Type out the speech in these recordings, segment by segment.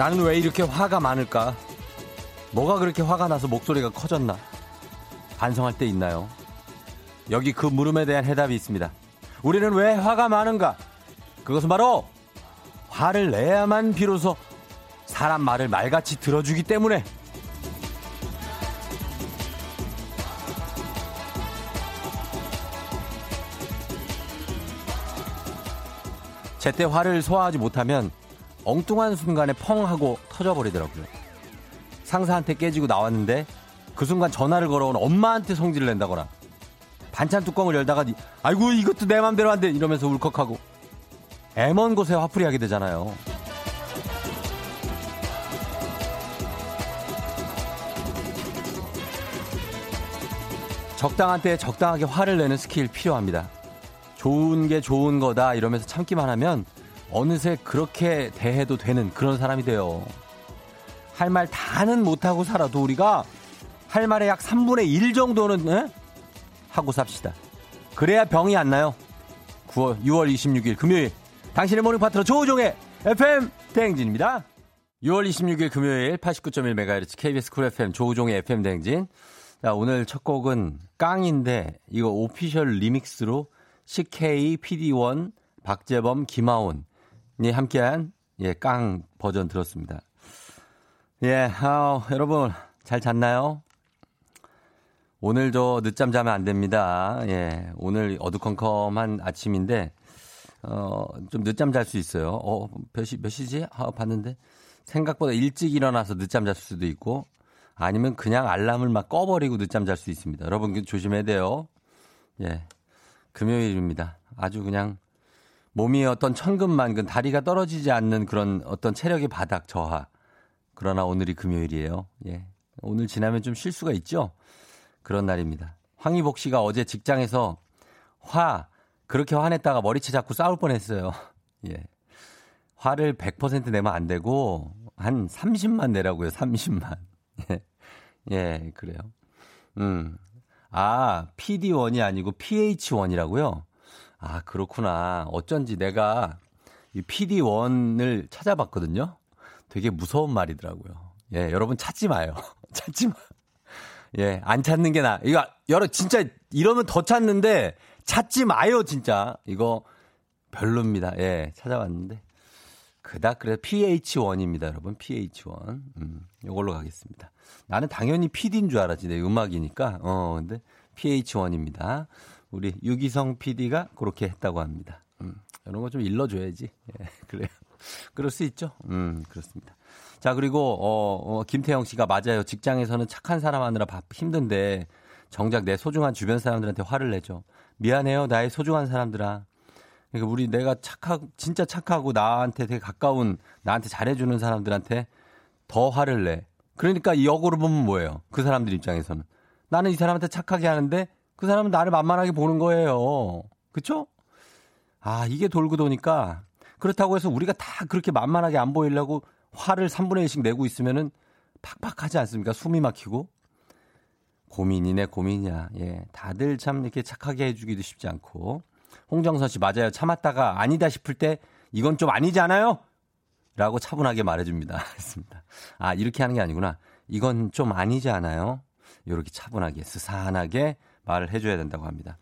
나는 왜 이렇게 화가 많을까? 뭐가 그렇게 화가 나서 목소리가 커졌나? 반성할 때 있나요? 여기 그 물음에 대한 해답이 있습니다. 우리는 왜 화가 많은가? 그것은 바로 화를 내야만 비로소 사람 말을 말같이 들어주기 때문에 제때 화를 소화하지 못하면 엉뚱한 순간에 펑 하고 터져버리더라고요. 상사한테 깨지고 나왔는데 그 순간 전화를 걸어온 엄마한테 성질을 낸다거나 반찬 뚜껑을 열다가 아이고 이것도 내 맘대로 안 돼 이러면서 울컥하고 애먼 곳에 화풀이 하게 되잖아요. 적당한 때에 적당하게 화를 내는 스킬 필요합니다. 좋은 게 좋은 거다 이러면서 참기만 하면 어느새 그렇게 대해도 되는 그런 사람이 돼요. 할 말 다는 못하고 살아도 우리가 할 말의 약 3분의 1 정도는 에? 하고 삽시다. 그래야 병이 안 나요. 9월 6월 26일 금요일 당신의 morning 파트너 조우종의 FM 대행진입니다. 6월 26일 금요일 89.1MHz KBS 쿨 FM 조우종의 FM 대행진. 자, 오늘 첫 곡은 깡인데 이거 오피셜 리믹스로 CK, PD1, 박재범, 김하온 이 함께한 예, 깡 버전 들었습니다. 예, 아, 여러분 잘 잤나요? 오늘 저 늦잠 자면 안 됩니다. 예, 오늘 어두컴컴한 아침인데 어, 좀 늦잠 잘 수 있어요. 어, 몇 시, 몇 시지? 아, 봤는데 생각보다 일찍 일어나서 늦잠 잘 수도 있고 아니면 그냥 알람을 막 꺼버리고 늦잠 잘 수 있습니다. 여러분 조심해야 돼요. 예. 금요일입니다. 아주 그냥 몸이 어떤 천근만근 다리가 떨어지지 않는 그런 어떤 체력의 바닥 저하. 그러나 오늘이 금요일이에요. 예. 오늘 지나면 좀 쉴 수가 있죠? 그런 날입니다. 황희복 씨가 어제 직장에서 화, 그렇게 화냈다가 머리채 잡고 싸울 뻔 했어요. 예. 화를 100% 내면 안 되고, 한 30만 내라고요, 30만. 예. 예, 그래요. 음. 아, PD1이 아니고 PH1이라고요? 아, 그렇구나. 어쩐지 내가 이 PD1을 찾아봤거든요. 되게 무서운 말이더라고요. 예, 여러분 찾지 마요. 찾지 마. 예, 안 찾는 게 나. 이거 여러 진짜 이러면 더 찾는데 찾지 마요, 진짜. 이거 별로입니다. 예, 찾아봤는데. 그닥 그래 PH1입니다, 여러분. PH1. 음, 이걸로 가겠습니다. 나는 당연히 PD인 줄 알았지. 내 음악이니까. 어, 근데 PH1입니다. 우리 유기성 PD가 그렇게 했다고 합니다. 음, 이런 거 좀 일러줘야지. 예, 그래요. 그럴 수 있죠. 음, 그렇습니다. 자, 그리고, 어, 어, 김태영 씨가 맞아요. 직장에서는 착한 사람 하느라 바, 힘든데 정작 내 소중한 주변 사람들한테 화를 내죠. 미안해요. 나의 소중한 사람들아. 그러니까 우리 내가 착하고, 진짜 착하고 나한테 되게 가까운, 나한테 잘해주는 사람들한테 더 화를 내. 그러니까 역으로 보면 뭐예요? 그 사람들 입장에서는. 나는 이 사람한테 착하게 하는데 그 사람은 나를 만만하게 보는 거예요. 그쵸? 아, 이게 돌고 도니까 그렇다고 해서 우리가 다 그렇게 만만하게 안 보이려고 화를 3분의 1씩 내고 있으면은 팍팍하지 않습니까? 숨이 막히고. 고민이네, 고민이야. 예. 다들 참 이렇게 착하게 해주기도 쉽지 않고. 홍정선 씨, 맞아요. 참았다가 아니다 싶을 때 이건 좀 아니지 않아요? 라고 차분하게 말해줍니다. 했습니다. 아, 이렇게 하는 게 아니구나. 이건 좀 아니지 않아요? 이렇게 차분하게, 스산하게 말을 해줘야 된다고 합니다.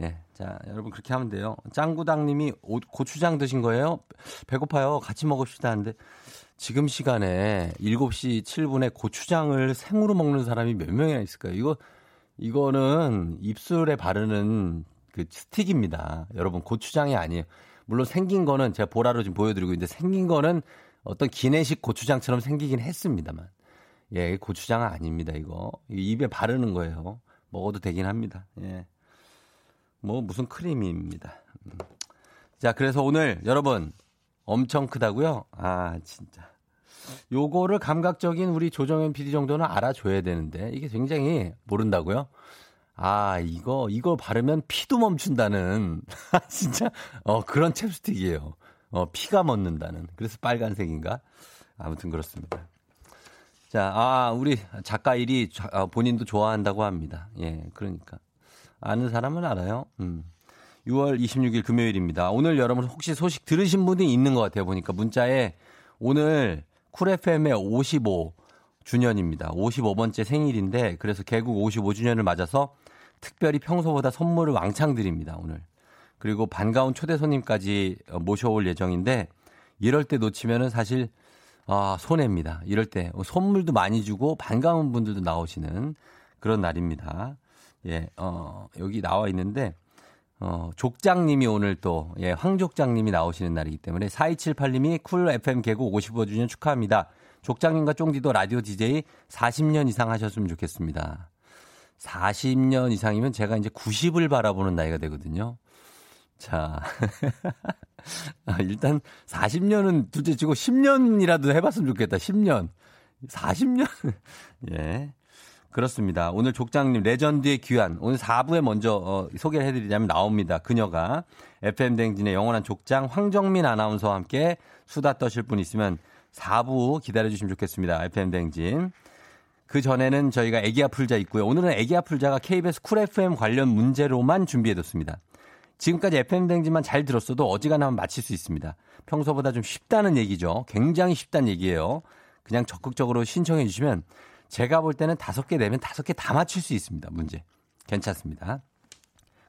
예. 자, 여러분 그렇게 하면 돼요. 짱구당 님이 고추장 드신 거예요? 배고파요. 같이 먹읍시다 하는데 지금 시간에 7시 7분에 고추장을 생으로 먹는 사람이 몇 명이나 있을까요? 이거, 이거는 입술에 바르는 그 스틱입니다. 여러분, 고추장이 아니에요. 물론 생긴 거는 제가 보라로 지금 보여드리고 있는데 생긴 거는 어떤 기내식 고추장처럼 생기긴 했습니다만. 예, 고추장은 아닙니다, 이거. 입에 바르는 거예요. 먹어도 되긴 합니다. 예. 뭐, 무슨 크림입니다. 음. 자, 그래서 오늘 여러분 엄청 크다고요? 아, 진짜. 요거를 감각적인 우리 조정현 PD 정도는 알아줘야 되는데 이게 굉장히 모른다고요? 아, 이거, 이거 바르면 피도 멈춘다는, 진짜, 어, 그런 챕스틱이에요. 어, 피가 멎는다는. 그래서 빨간색인가? 아무튼 그렇습니다. 자, 아, 우리 작가 일이 아, 본인도 좋아한다고 합니다. 예, 그러니까. 아는 사람은 알아요. 음. 6월 26일 금요일입니다. 오늘 여러분 혹시 소식 들으신 분이 있는 것 같아요. 보니까 문자에 오늘 쿨 FM의 55 주년입니다. 55번째 생일인데 그래서 개국 55주년을 맞아서 특별히 평소보다 선물을 왕창 드립니다, 오늘. 그리고 반가운 초대 손님까지 모셔올 예정인데 이럴 때 놓치면은 사실 아, 손해입니다. 이럴 때 선물도 많이 주고 반가운 분들도 나오시는 그런 날입니다. 예, 어, 여기 나와 있는데 어, 족장님이 오늘 또, 예, 황족장님이 나오시는 날이기 때문에 4278님이 쿨 FM 개국 55주년 축하합니다. 족장님과 쫑디도 라디오 DJ 40년 이상 하셨으면 좋겠습니다. 40년 이상이면 제가 이제 90을 바라보는 나이가 되거든요. 자. 아, 일단 40년은 둘째 치고 10년이라도 해봤으면 좋겠다. 10년. 40년? 예. 그렇습니다. 오늘 족장님 legend의 귀환. 오늘 4부에 먼저 어, 소개를 해드리자면 나옵니다. 그녀가 FM 대행진의 영원한 족장 황정민 아나운서와 함께 수다 떠실 분 있으면 4부 기다려주시면 좋겠습니다. FM 대행진. 그 전에는 저희가 애기야 풀자 있고요. 오늘은 애기야 풀자가 KBS 쿨 FM 관련 문제로만 준비해뒀습니다. 지금까지 FM 대행진만 잘 들었어도 어지간하면 맞힐 수 있습니다. 평소보다 좀 쉽다는 얘기죠. 굉장히 쉽다는 얘기예요. 그냥 적극적으로 신청해 주시면 제가 볼 때는 다섯 개 내면 다섯 개 다 맞출 수 있습니다. 문제. 괜찮습니다.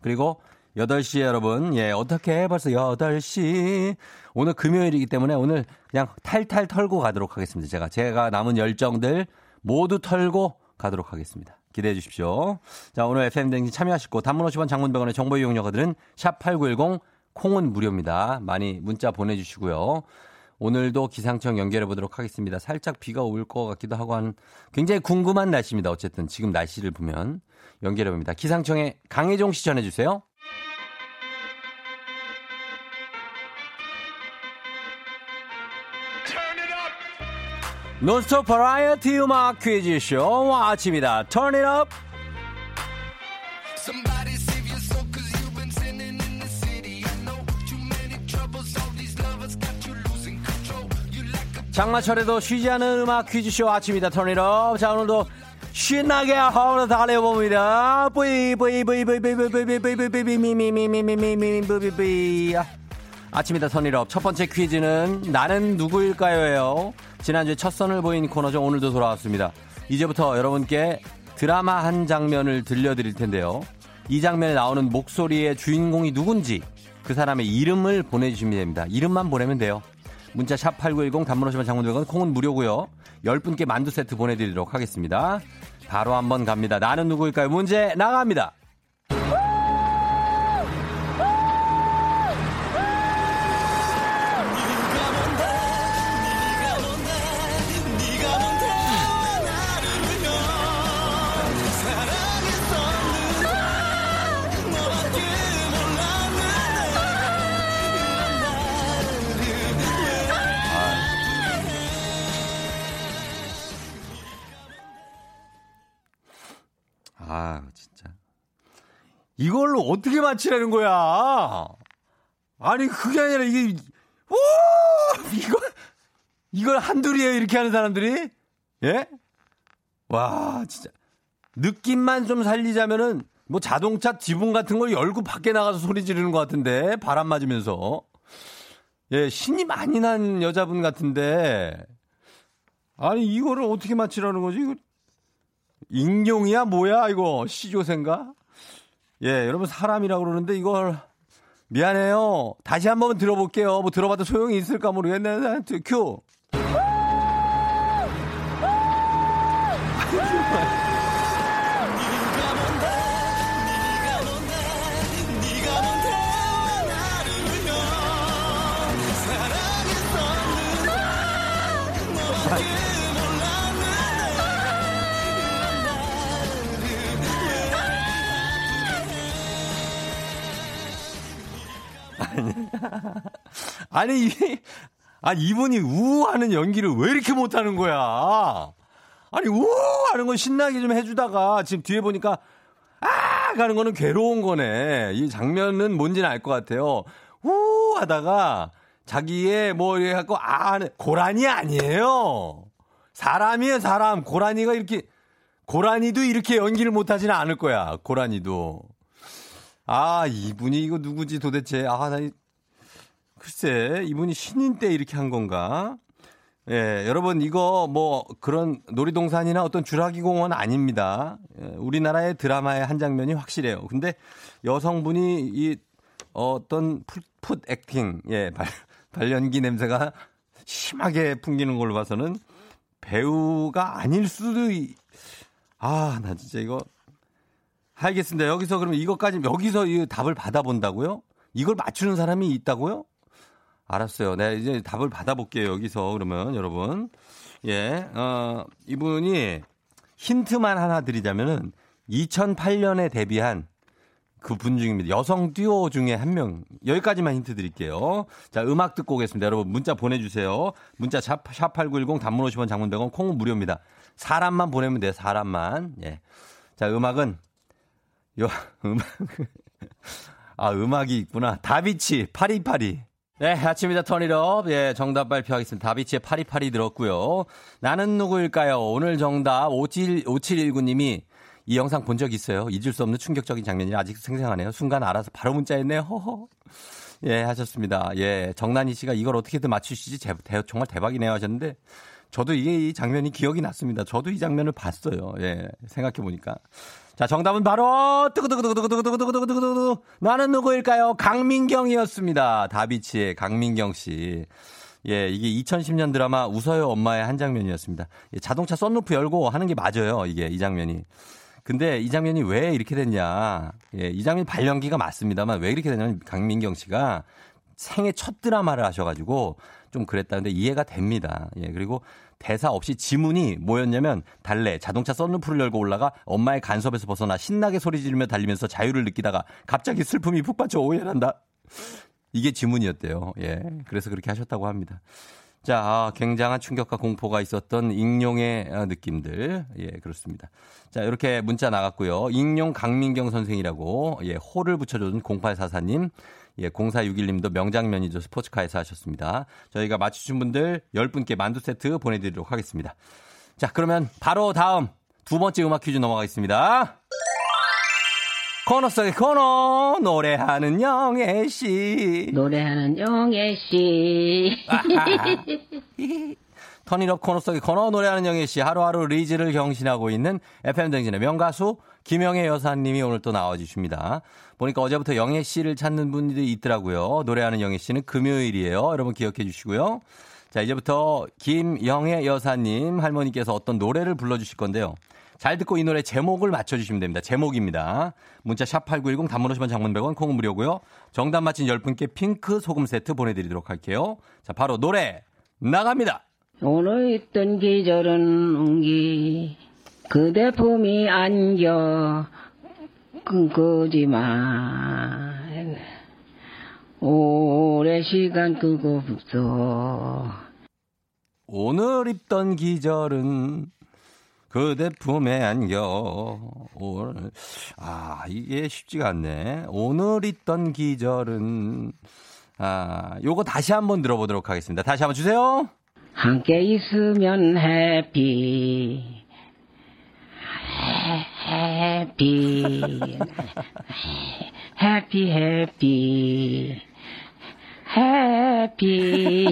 그리고 8시에 여러분, 예, 어떻게 벌써 8시. 오늘 금요일이기 때문에 오늘 그냥 탈탈 털고 가도록 하겠습니다. 제가, 제가 남은 열정들 모두 털고 가도록 하겠습니다. 기대해 주십시오. 자, 오늘 FM댕진 참여하시고 단문 50원 장문병원의 정보 이용료가들은 샵8910 콩은 무료입니다. 많이 문자 보내주시고요. 오늘도 기상청 연결해 보도록 하겠습니다. 살짝 비가 올 것 같기도 하고 한 굉장히 궁금한 날씨입니다. 어쨌든 지금 날씨를 보면 연결해 봅니다. 기상청에 강혜종 씨 전해 주세요. 논스톱 버라이어티 음악 퀴즈쇼 아침이다. Turn it up. 장마철에도 쉬지 않는 음악 퀴즈쇼 아침이다 Turn It Up 자 오늘도 신나게 하루 달려봅니다 뿌이 뿌이 뿌이 뿌이 뿌이 뿌이 뿌이 뿌이 뿌이 뿌이 미미미미미미미미미미 뿌이 아침이다 Turn It Up 첫 번째 퀴즈는 나는 누구일까요예요 지난주에 첫 선을 보인 코너죠 오늘도 돌아왔습니다 이제부터 여러분께 드라마 한 장면을 들려드릴 텐데요 이 장면에 나오는 목소리의 주인공이 누군지 그 사람의 이름을 보내주시면 됩니다 이름만 보내면 돼요 문자 샵 8910 단문 오시면 장문백원 콩은 무료고요. 10분께 만두 세트 보내드리도록 하겠습니다. 바로 한번 갑니다. 나는 누구일까요? 문제 나갑니다. 이걸로 어떻게 맞히라는 거야? 아니, 그게 아니라 이게, 오! 이걸, 이걸 한둘이에요, 이렇게 하는 사람들이? 예? 와, 진짜. 느낌만 좀 살리자면은, 뭐 자동차 지붕 같은 걸 열고 밖에 나가서 소리 지르는 것 같은데, 바람 맞으면서. 예, 신이 많이 난 여자분 같은데, 아니, 이거를 어떻게 맞히라는 거지? 이거, 익룡이야? 뭐야, 이거? 시조생가? 예, 여러분 사람이라고 그러는데 이걸 미안해요. 다시 한번 들어볼게요. 뭐 들어봐도 소용이 있을까 모르겠네. 큐. 아니, 이, 아니, 이분이 우 하는 연기를 왜 이렇게 못하는 거야? 아니, 우 하는 건 신나게 좀 해주다가 지금 뒤에 보니까 아! 가는 거는 괴로운 거네. 이 장면은 뭔지는 알 것 같아요. 우 하다가 자기의 뭐 이렇게 갖고 아 하는 고라니 아니에요. 사람이에요, 사람. 고라니가 이렇게 고라니도 이렇게 연기를 못 하지는 않을 거야. 고라니도. 아, 이분이 이거 누구지 도대체. 아, 나 글쎄, 이분이 신인 때 이렇게 한 건가? 예, 여러분 이거 뭐 그런 놀이동산이나 어떤 주라기 공원 아닙니다. 예, 우리나라의 드라마의 한 장면이 확실해요. 근데 여성분이 이 어떤 풋, 풋 액팅, 예, 발, 발연기 냄새가 심하게 풍기는 걸로 봐서는 배우가 아닐 수도, 이, 아, 나 진짜 이거. 알겠습니다. 여기서 그러면 이것까지, 여기서 이 답을 받아본다고요? 이걸 맞추는 사람이 있다고요? 알았어요. 네, 이제 답을 받아볼게요. 여기서 그러면 여러분. 예, 어, 이분이 힌트만 하나 드리자면은 2008년에 데뷔한 그 분 중입니다. 여성 듀오 중에 한 명. 여기까지만 힌트 드릴게요. 자, 음악 듣고 오겠습니다. 여러분 문자 보내주세요. 문자 샵8910 단문 50원 장문 100원 콩은 무료입니다. 사람만 보내면 돼요. 사람만. 예. 자, 음악은 요 음악 아, 음악이 있구나. 다비치 파리파리. 네, 아침이다 턴이업. 예, 정답 발표하겠습니다. 다비치의 파리파리 들었고요. 나는 누구일까요? 오늘 정답 57, 5719님이 이 영상 본 적 있어요. 잊을 수 없는 충격적인 장면이 아직 생생하네요. 순간 알아서 바로 문자했네요. 허허. 예, 하셨습니다. 예, 정난희 씨가 이걸 어떻게든 맞추시지 제, 대, 정말 대박이네요 하셨는데 저도 이게 이 장면이 기억이 났습니다. 저도 이 장면을 봤어요. 예, 생각해 보니까. 자, 정답은 바로 뜨그뜨그뜨그뜨그뜨그뜨그뜨그뜨그뜨그 나는 누구일까요? 강민경이었습니다. 다비치의 강민경 씨. 예, 이게 2010년 드라마 웃어요 엄마의 한 장면이었습니다. 예, 자동차 썬루프 열고 하는 게 맞아요. 이게 이 장면이. 근데 이 장면이 왜 이렇게 됐냐? 예, 이 장면 발연기가 맞습니다만 왜 이렇게 됐냐면 강민경 씨가 생애 첫 드라마를 하셔가지고 좀 그랬다. 근데 이해가 됩니다. 예, 그리고 대사 없이 지문이 뭐였냐면 달래 자동차 썬루프를 열고 올라가 엄마의 간섭에서 벗어나 신나게 소리 지르며 달리면서 자유를 느끼다가 갑자기 슬픔이 푹 빠져 오해를 한다. 이게 지문이었대요. 예. 그래서 그렇게 하셨다고 합니다. 자, 아, 굉장한 충격과 공포가 있었던 익룡의 아, 느낌들. 예, 그렇습니다. 자, 이렇게 문자 나갔고요. 익룡 강민경 선생이라고, 예, 호를 붙여준 0844님. 예, 0461님도 명장면이죠. 스포츠카에서 하셨습니다. 저희가 맞추신 분들 10분께 만두 세트 보내드리도록 하겠습니다. 자, 그러면 바로 다음 두 번째 음악 퀴즈 넘어가겠습니다. 코너 속의 코너 노래하는 영애 씨 노래하는 영애 씨 터니업 코너 속의 코너 노래하는 영애 씨 하루하루 리즈를 경신하고 있는 FM 댕진의 명가수 김영애 여사님이 오늘 또 나와주십니다. 보니까 어제부터 영애 씨를 찾는 분들이 있더라고요. 노래하는 영애 씨는 금요일이에요. 여러분 기억해 주시고요. 자, 이제부터 김영애 여사님 할머니께서 어떤 노래를 불러주실 건데요. 잘 듣고 이 노래 제목을 맞춰주시면 됩니다. 제목입니다. 문자 샵8910 단문 50원 장문 100원 콩은 무료고요. 정답 맞힌 10분께 핑크 소금 세트 보내드리도록 할게요. 자, 바로 노래 나갑니다. 오늘 있던 계절은 옹기 그대 품이 안겨 끊거지만 오래 시간 끄고 북서 오늘 입던 기절은 그대 품에 안겨. 오늘 아 이게 쉽지가 않네. 오늘 있던 기절은 아 요거 다시 한번 들어보도록 하겠습니다. 다시 한번 주세요. 함께 있으면 해피 해피. 해피 해피. 해피.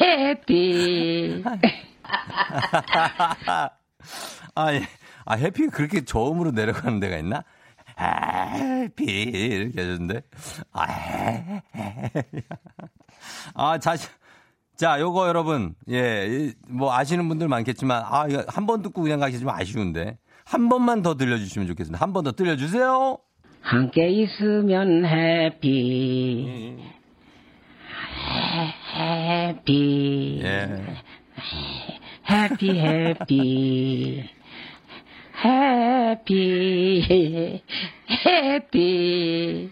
해피. 아, 예. 아, 해피 그렇게 저음으로 내려가는 데가 있나? 해피. 이렇게 해줬는데. 아, 아 자시 자, 요거 여러분, 예, 뭐 아시는 분들 많겠지만, 아, 이거 한 번 듣고 그냥 가시지만 아쉬운데, 한 번만 더 들려주시면 좋겠습니다. 한 번 더 들려주세요. 함께 있으면 해피. 해피. 예. 해피, 해피. 해피. 해피.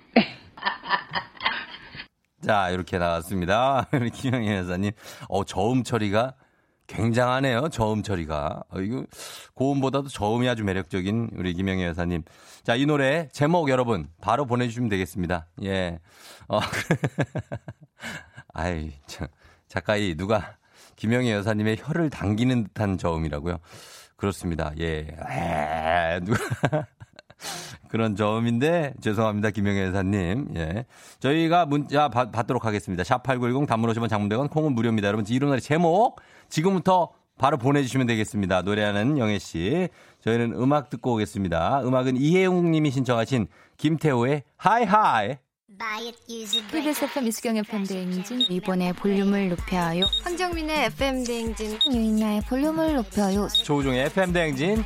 자, 이렇게 나왔습니다. 김영희 여사님. 어, 저음 처리가 굉장하네요. 저음 처리가. 어, 이거 고음보다도 저음이 아주 매력적인 우리 김영희 여사님. 자, 이 노래 제목 여러분 바로 보내주시면 되겠습니다. 예. 어, 아이, 참. 작가이 누가 김영희 여사님의 혀를 당기는 듯한 저음이라고요. 그렇습니다. 예. 에, 누가 그런 점인데 죄송합니다. 김영애 여사님. 예. 저희가 문자 받, 받도록 하겠습니다. 샵8910 단문 오시면 장문대건 콩은 무료입니다. 여러분 이런 날의 제목 지금부터 바로 보내주시면 되겠습니다. 노래하는 영애 씨. 저희는 음악 듣고 오겠습니다. 음악은 이혜웅 님이 신청하신 김태호의 하이하이. KBS FM 이수경 FM 대행진 이번에 볼륨을 높여요. 황정민의 FM 대행진 유인나의 볼륨을 높여요. 조우종의 FM 대행진.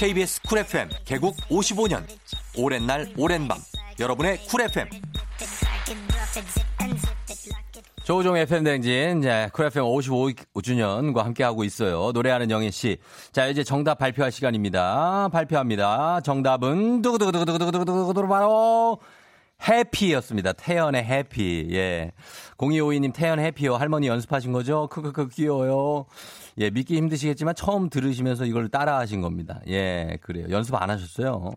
KBS 쿨 FM 개국 55년. 오랜 날 오랜 밤. 여러분의 쿨 FM. 조우종 FM 대행진, 자, 쿨 FM 55주년과 함께하고 있어요. 노래하는 영애 씨. 자, 이제 정답 발표할 시간입니다. 발표합니다. 정답은, 두구두구두구두구두구두구 바로, Happy였습니다. 태연의 Happy. 예. 0252님 태연 해피요. 할머니 연습하신 거죠? 크크크 귀여워요. 예, 믿기 힘드시겠지만 처음 들으시면서 이걸 따라 하신 겁니다. 예, 그래요. 연습 안 하셨어요.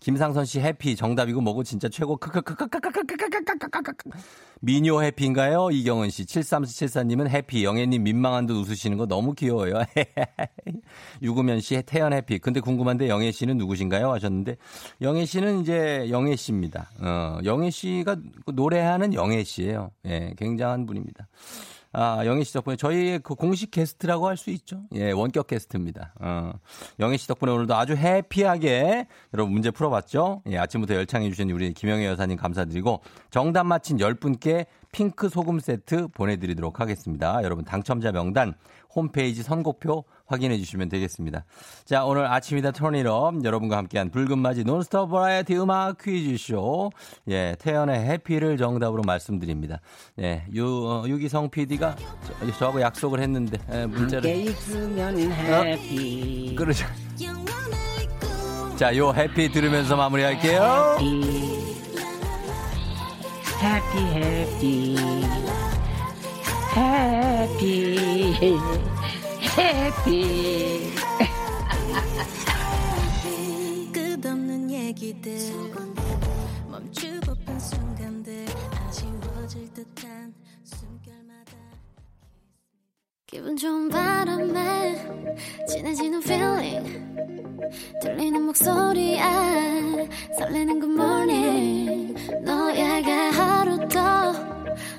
김상선 씨 해피 정답이고 뭐고 진짜 최고 크크크크크크크크크크크크크크크 미녀 해피인가요? 이경은 씨 7374님은 해피 영애님 민망한 듯 웃으시는 거 너무 귀여워요. 유구면 씨 태연 해피 근데 궁금한데 영애 씨는 누구신가요? 하셨는데 영애 씨는 이제 영애 씨입니다. 어, 영애 씨가 노래하는 영애 씨예요. 예, 굉장한 분입니다. 아, 영애 씨 덕분에 저희의 그 공식 게스트라고 할 수 있죠. 예, 원격 게스트입니다. 어, 영애 씨 덕분에 오늘도 아주 happy하게 여러분 문제 풀어봤죠? 예, 아침부터 열창해주신 우리 김영애 여사님 감사드리고 정답 맞힌 10분께 핑크 소금 세트 보내드리도록 하겠습니다. 여러분 당첨자 명단 홈페이지 선곡표 확인해 주시면 되겠습니다. 자, 오늘 아침이다 Turn It Up 여러분과 함께한 불금맞이 논스톱 버라이어티 음악 퀴즈쇼. 예, 태연의 해피를 정답으로 말씀드립니다. 예, 유, 어, 유기성 PD가 저, 저하고 약속을 했는데, 예, 문자를. 함께 있으면 해피. 그러죠. 자, 요 해피 들으면서 마무리할게요. 해피 해피 해피 해피 끝없는 얘기들. 멈추고 픈 순간들. 아쉬워질 듯한 숨결마다. 기분 좋은 바람에 진해지는 feeling. 들리는 목소리에 설레는 good morning. 너에게 하루 더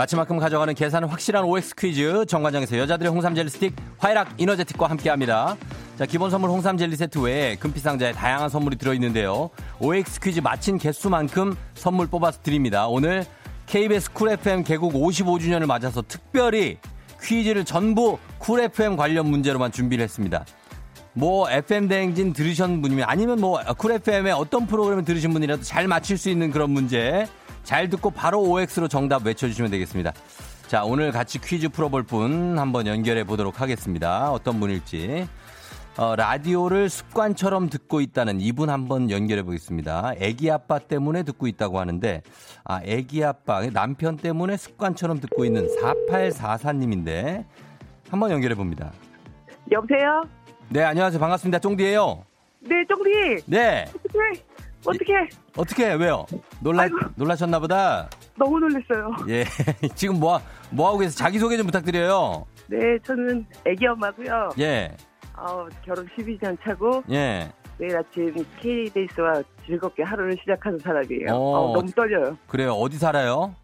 맞힌 만큼 가져가는 계산은 확실한 OX 퀴즈 정관장에서 여자들의 홍삼 젤리 스틱 화이락 이너제틱과 함께합니다. 자 기본 선물 홍삼 젤리 세트 외에 금피 상자에 다양한 선물이 들어있는데요. OX 퀴즈 맞힌 개수만큼 선물 뽑아서 드립니다. 오늘 KBS 쿨 FM 개국 55주년을 맞아서 특별히 퀴즈를 전부 쿨 FM 관련 문제로만 준비를 했습니다. 뭐 FM 대행진 들으신 분이면 아니면 뭐 쿨 FM의 어떤 프로그램을 들으신 분이라도 잘 맞힐 수 있는 그런 문제 잘 듣고 바로 OX로 정답 외쳐주시면 되겠습니다. 자 오늘 같이 퀴즈 풀어볼 분 한번 연결해 보도록 하겠습니다. 어떤 분일지 어, 라디오를 습관처럼 듣고 있다는 이분 한번 연결해 보겠습니다. 애기 아빠 때문에 듣고 있다고 하는데, 아, 애기 아빠, 남편 때문에 습관처럼 듣고 있는 4844님인데, 한번 연결해 봅니다. 여보세요? 네, 안녕하세요. 반갑습니다. 쫑디예요 네, 쫑디. 네. 어떻게? 어떻게? 어떻게, 왜요? 놀라, 아이고. 놀라셨나 보다. 너무 놀랐어요. 예. 지금 뭐, 뭐 하고 계세요? 자기 소개 좀 부탁드려요. 네, 저는 애기 엄마고요. 예. 어, 결혼 12년 차고 예. 내일 아침 KBS와 즐겁게 하루를 시작하는 사람이에요. 어. 어, 너무 떨려요. 그래요. 어디 살아요?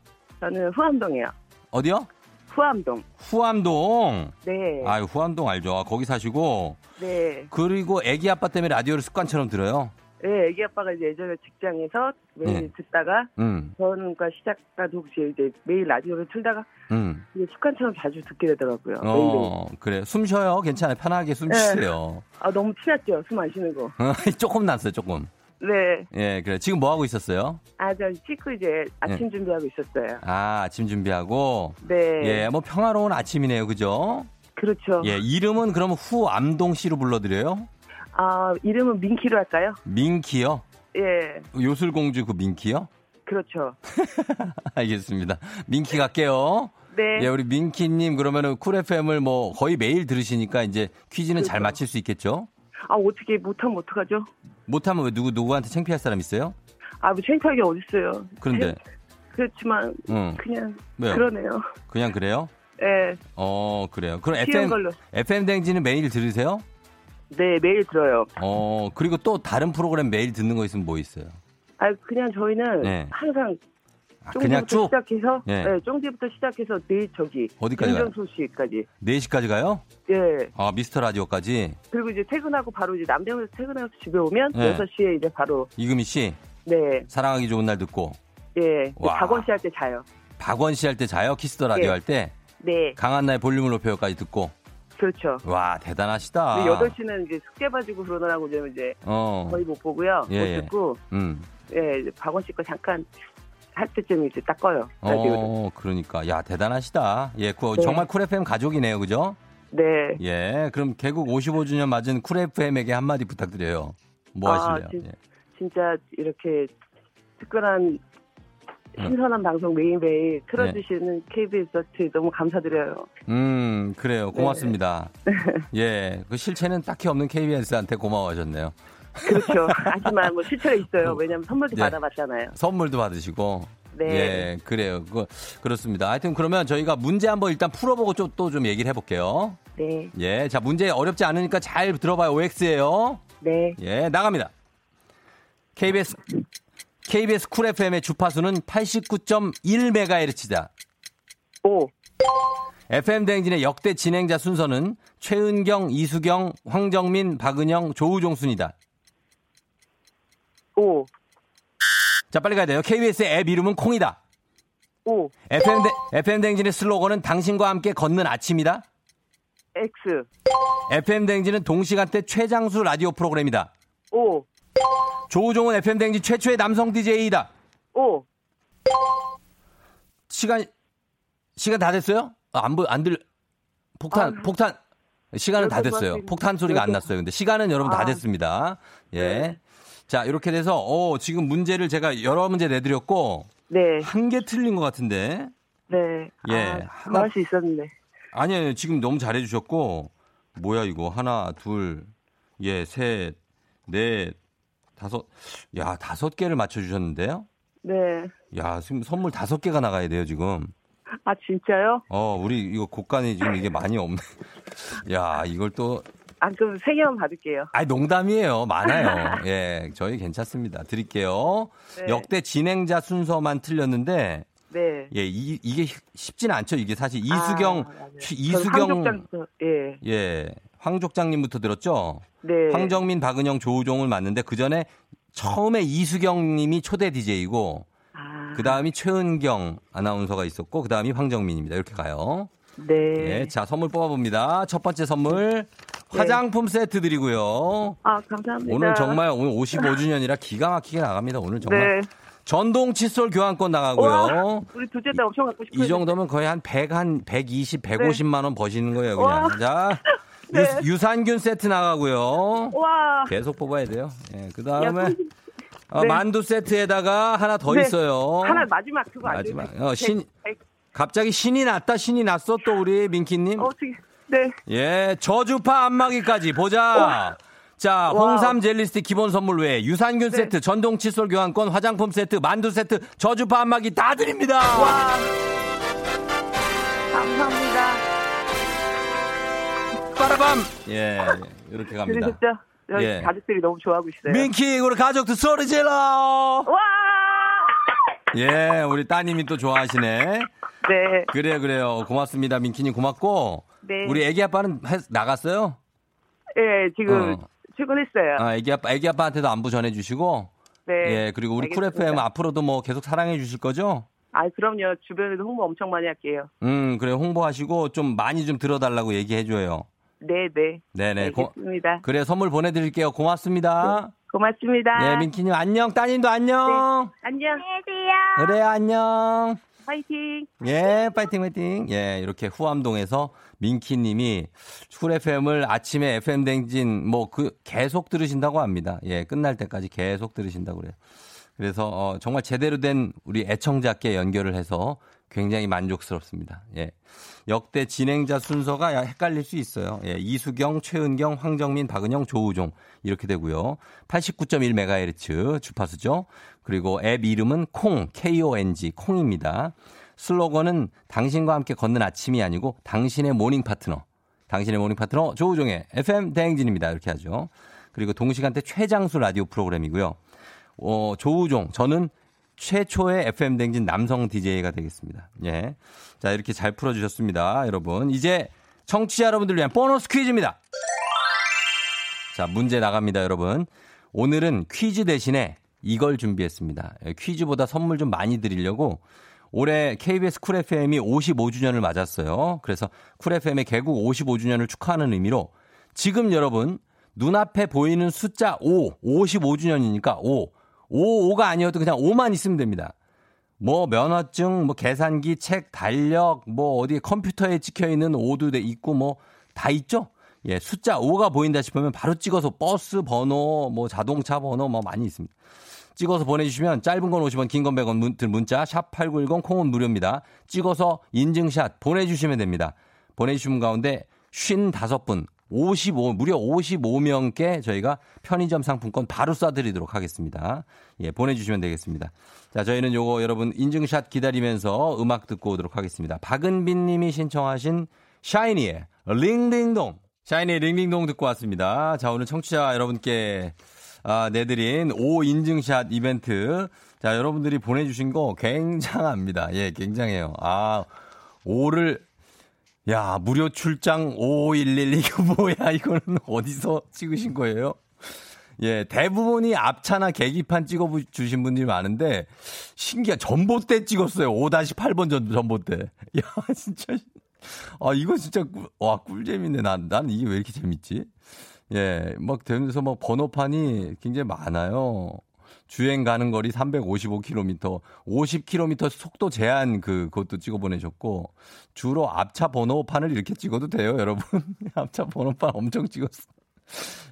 저는 후암동이에요. 어디요? 후암동. 후암동. 네. 아유, 후암동 알죠. 아, 거기 사시고. 네. 그리고 애기 아빠 때문에 라디오를 습관처럼 들어요. 네, 애기 아빠가 이제 예전에 직장에서 매일 네. 듣다가 음, 저는과 시작과 동시에 이제 매일 라디오를 틀다가 음. 이제 습관처럼 자주 듣게 되더라고요. 어, 그래. 숨 쉬어요. 괜찮아요. 편하게 숨 네. 쉬세요. 아, 너무 티났죠? 숨 안 쉬는 거. 조금 났어요, 조금. 네. 예, 그래. 지금 뭐 하고 있었어요? 아, 저 치크 이제 아침 준비하고 있었어요. 아, 아침 준비하고. 네. 예, 뭐 평화로운 아침이네요. 그죠? 그렇죠. 예, 이름은 그러면 후암동 씨로 불러드려요? 아, 이름은 민키로 할까요? 민키요? 예. 요술공주 그 민키요? 그렇죠. 알겠습니다. 민키 갈게요. 네. 예, 우리 민키님 그러면은 쿨 FM을 뭐 거의 매일 들으시니까 이제 퀴즈는 잘 그렇죠. 맞힐 수 있겠죠? 아, 어떻게 못하면 어떡하죠? 못하면 왜 누구, 누구한테 창피할 사람 있어요? 아, 뭐 창피하게 어딨어요. 그런데, 그렇지만 응. 그냥 왜요? 그러네요. 그냥 그래요? 예. 어, 그래요. 그럼 FM, 걸로. FM 댕지는 매일 들으세요? 네, 매일 들어요. 어, 그리고 또 다른 프로그램 매일 듣는 거 있으면 뭐 있어요? 아, 그냥 저희는 네. 항상 아, 그냥 쭉 시작해서 예. 네, 쫑디부터 시작해서 내일 저기 어디까지 가요? 윤정 소식까지. 4시까지 가요? 예. 아, 미스터 라디오까지. 그리고 이제 퇴근하고 바로 이제 남대문에서 퇴근해서 집에 오면 네. 6시에 이제 바로 이금희 씨, 네. 사랑하기 좋은 날 듣고. 예. 와. 박원 씨 할 때 자요. 박원 씨 할 때 자요? 키스 더 라디오 예. 할 때? 네. 강한나의 볼륨을 높여요까지 듣고. 그렇죠. 와, 대단하시다. 근데 8시는 이제 숙제 봐주고 그러느라고 좀 이제 어. 거의 못 보고요. 예, 못 예. 듣고 음. 예, 박원 씨 거 잠깐 할 때쯤 이제 딱 꺼요. 어, 그러니까. 야, 대단하시다. 예, 그, 네. 정말 쿨 FM 가족이네요. 그죠? 네. 예, 그럼 개국 55주년 맞은 쿨 FM에게 한마디 부탁드려요. 뭐 아, 하실래요? 진- 예. 진짜 이렇게 특별한 신선한 방송 매일매일 틀어주시는 KBS 어트 너무 감사드려요. 음, 네. 그래요. 고맙습니다. 예, 그 실체는 딱히 없는 KBS한테 고마워하셨네요. 그렇죠. 하지만 뭐 실체가 있어요. 왜냐면 선물도 네. 받아봤잖아요. 선물도 받으시고. 네. 예, 그래요. 그, 그렇습니다. 하여튼 그러면 저희가 문제 한번 일단 풀어보고 또좀 얘기를 해볼게요. 네. 예, 자, 문제 어렵지 않으니까 잘 들어봐요. OX예요. 네. 예, 나갑니다. KBS, KBS 쿨 FM의 주파수는 89.1MHz다. 오. FM 대행진의 역대 진행자 순서는 최은경, 이수경, 황정민, 박은영, 조우종 순이다. 오. 자, 빨리 가야 돼요. KBS의 앱 이름은 콩이다. 오. FM, 대, FM 대행진의 슬로건은 당신과 함께 걷는 아침이다. X. FM 대행진은 동시간대 최장수 라디오 프로그램이다. 오. 조우종은 FM 대행진 최초의 남성 DJ이다. 오. 시간, 시간 다 됐어요? 아, 안, 보, 안 들, 폭탄, 아. 폭탄. 시간은 다 됐어요. 번째. 폭탄 소리가 안 났어요. 근데 시간은 여러분 다 아. 됐습니다. 예. 네. 자, 이렇게 돼서, 어, 지금 문제를 제가 여러 문제 내드렸고, 네. 한 개 틀린 것 같은데. 네. 예. 아, 하나- 할수 있었는데. 아니요, 아니요. 지금 너무 잘해 주셨고, 뭐야, 이거. 하나, 둘, 예, 셋, 넷, 다섯, 야, 다섯 개를 맞춰주셨는데요? 네. 야, 지금 선물 다섯 개가 나가야 돼요, 지금. 아, 진짜요? 어, 우리 이거 곡간에 지금 이게 많이 없네. 야, 이걸 또, 아, 그럼 세 개만 받을게요. 아니, 농담이에요. 많아요. 예, 저희 괜찮습니다. 드릴게요. 네. 역대 진행자 순서만 틀렸는데, 네. 예, 이, 이게 쉽진 않죠. 이게 사실 이수경, 아, 이수경, 예. 예, 황 족장님부터 들었죠? 네. 황정민, 박은영, 조우종을 맞는데 그 전에 처음에 이수경님이 초대 DJ이고 아, 그 다음이 최은경 아나운서가 있었고 그 다음이 황정민입니다. 이렇게 가요. 네. 예, 자 선물 뽑아봅니다. 첫 번째 선물 화장품 세트 드리고요. 아, 감사합니다. 오늘 정말 오늘 55주년이라 기가 막히게 나갑니다. 오늘 정말 네. 전동 칫솔 교환권 와, 나가고요. 우리 둘째 딸 엄청 갖고 싶어요. 이 정도면 거의 한 100, 한 120, 150만 원 버시는 거예요, 그냥. 와. 자, 네. 유, 산균 세트 나가고요. 와. 계속 뽑아야 돼요. 예, 그 야, 다음에. 어, 네. 만두 세트에다가 하나 더 네. 있어요. 하나 마지막 그거 안 마지막. 돼요? 어, 신- 백- 백- 갑자기 신이 났다, 신이 났어, 또 우리 민키님. 어? 네. 예, 저주파 안마기까지 보자. 자, 홍삼 젤리 스틱 기본 선물 외에 유산균 네. 세트, 전동 칫솔 교환권, 화장품 세트, 만두 세트, 저주파 안마기 다 드립니다. 와. 감사합니다. 빠라밤. 예, 이렇게 갑니다. 들으셨죠? 여기 예. 가족들이 너무 좋아하고 있어요. 민키, 우리 가족들 소리 질러. 와! 예, 우리 따님이 또 좋아하시네. 네. 그래요, 그래요. 고맙습니다. 민키님 고맙고. 네. 우리 애기 아빠는 해- 나갔어요? 예, 지금 어. 출근했어요. 아, 애기 아빠, 애기 아빠한테도 안부 전해주시고. 네. 예, 그리고 우리 쿨. FM 앞으로도 뭐 계속 사랑해 주실 거죠? 아, 그럼요. 주변에도 홍보 엄청 많이 할게요. 음, 그래, 홍보하시고 좀 많이 좀 들어달라고 얘기해줘요. 네, 네. 네네. 고, 알겠습니다. 그래, 선물 보내드릴게요. 고맙습니다. 고맙습니다. 예, 민키님 안녕. 따님도 안녕. 안녕. 그래, 안녕. 화이팅. 예, 파이팅, 파이팅. 예, 이렇게 후암동에서 민키님이 쿨 FM을 아침에 FM 대행진 뭐 그 계속 들으신다고 합니다. 예, 끝날 때까지 계속 들으신다고 그래요. 그래서 어, 정말 제대로 된 우리 애청자께 연결을 해서 굉장히 만족스럽습니다. 예. 역대 진행자 순서가 헷갈릴 수 있어요. 예, 이수경, 최은경, 황정민, 박은영, 조우종 이렇게 되고요. 89.1MHz 주파수죠. 그리고 앱 이름은 콩, K-O-N-G, 콩입니다. 슬로건은 당신과 함께 걷는 아침이 아니고 당신의 morning 파트너. 당신의 morning 파트너 조우종의 FM 대행진입니다. 이렇게 하죠. 그리고 동시간대 최장수 라디오 프로그램이고요. 어, 조우종, 저는 최초의 FM 대행진 남성 DJ가 되겠습니다. 예. 자, 이렇게 잘 풀어주셨습니다. 여러분. 이제 청취자 여러분들 위한 보너스 퀴즈입니다. 자, 문제 나갑니다, 여러분. 오늘은 퀴즈 대신에 이걸 준비했습니다. 예, 퀴즈보다 선물 좀 많이 드리려고 올해 KBS 쿨 FM이 55주년을 맞았어요. 그래서 쿨 FM의 개국 55주년을 축하하는 의미로 지금 여러분 눈앞에 보이는 숫자 5, 55주년이니까 5, 5, 5가 아니어도 그냥 5만 있으면 됩니다. 뭐 면허증, 뭐 계산기, 책, 달력, 뭐 어디 컴퓨터에 찍혀 있는 5도 있고 뭐 다 있죠? 예, 숫자 5가 보인다 싶으면 바로 찍어서 버스 번호, 뭐 자동차 번호 뭐 많이 있습니다. 찍어서 보내주시면 짧은 건 50원, 긴 건 100원 문, 문자 샵 8910 콩은 무료입니다. 찍어서 인증샷 보내주시면 됩니다. 보내주신 가운데 55분 55 무려 55명께 저희가 편의점 상품권 바로 쏴드리도록 하겠습니다. 예, 보내주시면 되겠습니다. 자, 저희는 요거 여러분 인증샷 기다리면서 음악 듣고 오도록 하겠습니다. 박은빈 님이 신청하신 샤이니의 링링동. 샤이니의 링링동 듣고 왔습니다. 자, 오늘 청취자 여러분께 아, 내드린 5 인증샷 이벤트. 자, 여러분들이 보내주신 거 굉장합니다. 예, 굉장해요. 아, 5를 야, 무료 출장 5511 이거 뭐야? 이거는 어디서 찍으신 거예요? 예, 대부분이 앞차나 계기판 찍어 주신 분들이 많은데 신기한 전봇대 찍었어요. 5-8번 전 전봇대. 야, 진짜 아, 이거 진짜 와, 꿀잼이네. 난난 이게 왜 이렇게 재밌지? 예, 막 되면서 막 번호판이 굉장히 많아요. 주행 가는 거리 355km, 50km 속도 제한 그 그것도 찍어 보내셨고 주로 앞차 번호판을 이렇게 찍어도 돼요, 여러분. 앞차 번호판 엄청 찍었어.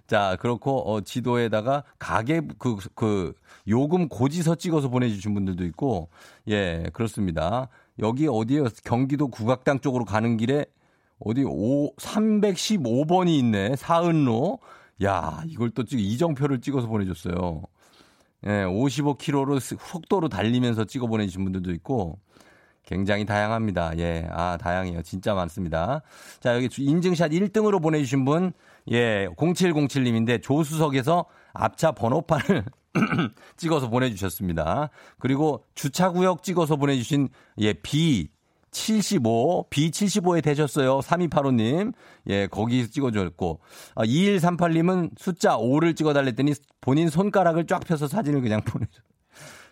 자, 그렇고 어 지도에다가 가게 그그 그 요금 고지서 찍어서 보내 주신 분들도 있고 예, 그렇습니다. 여기 어디에요? 경기도 국악당 쪽으로 가는 길에 어디 5 315번이 있네. 사은로. 야, 이걸 또 찍, 이정표를 찍어서 보내줬어요. 예, 55km로 속도로 달리면서 찍어 보내주신 분들도 있고 굉장히 다양합니다. 예, 아, 다양해요. 진짜 많습니다. 자, 여기 인증샷 1등으로 보내주신 분, 예, 0707님인데 조수석에서 앞차 번호판을 찍어서 보내주셨습니다. 그리고 주차구역 찍어서 보내주신, 예, B, 75, B75에 되셨어요. 3285님. 예, 거기 찍어줬고. 아, 2138님은 숫자 5를 찍어달랬더니 본인 손가락을 쫙 펴서 사진을 그냥 보내줘.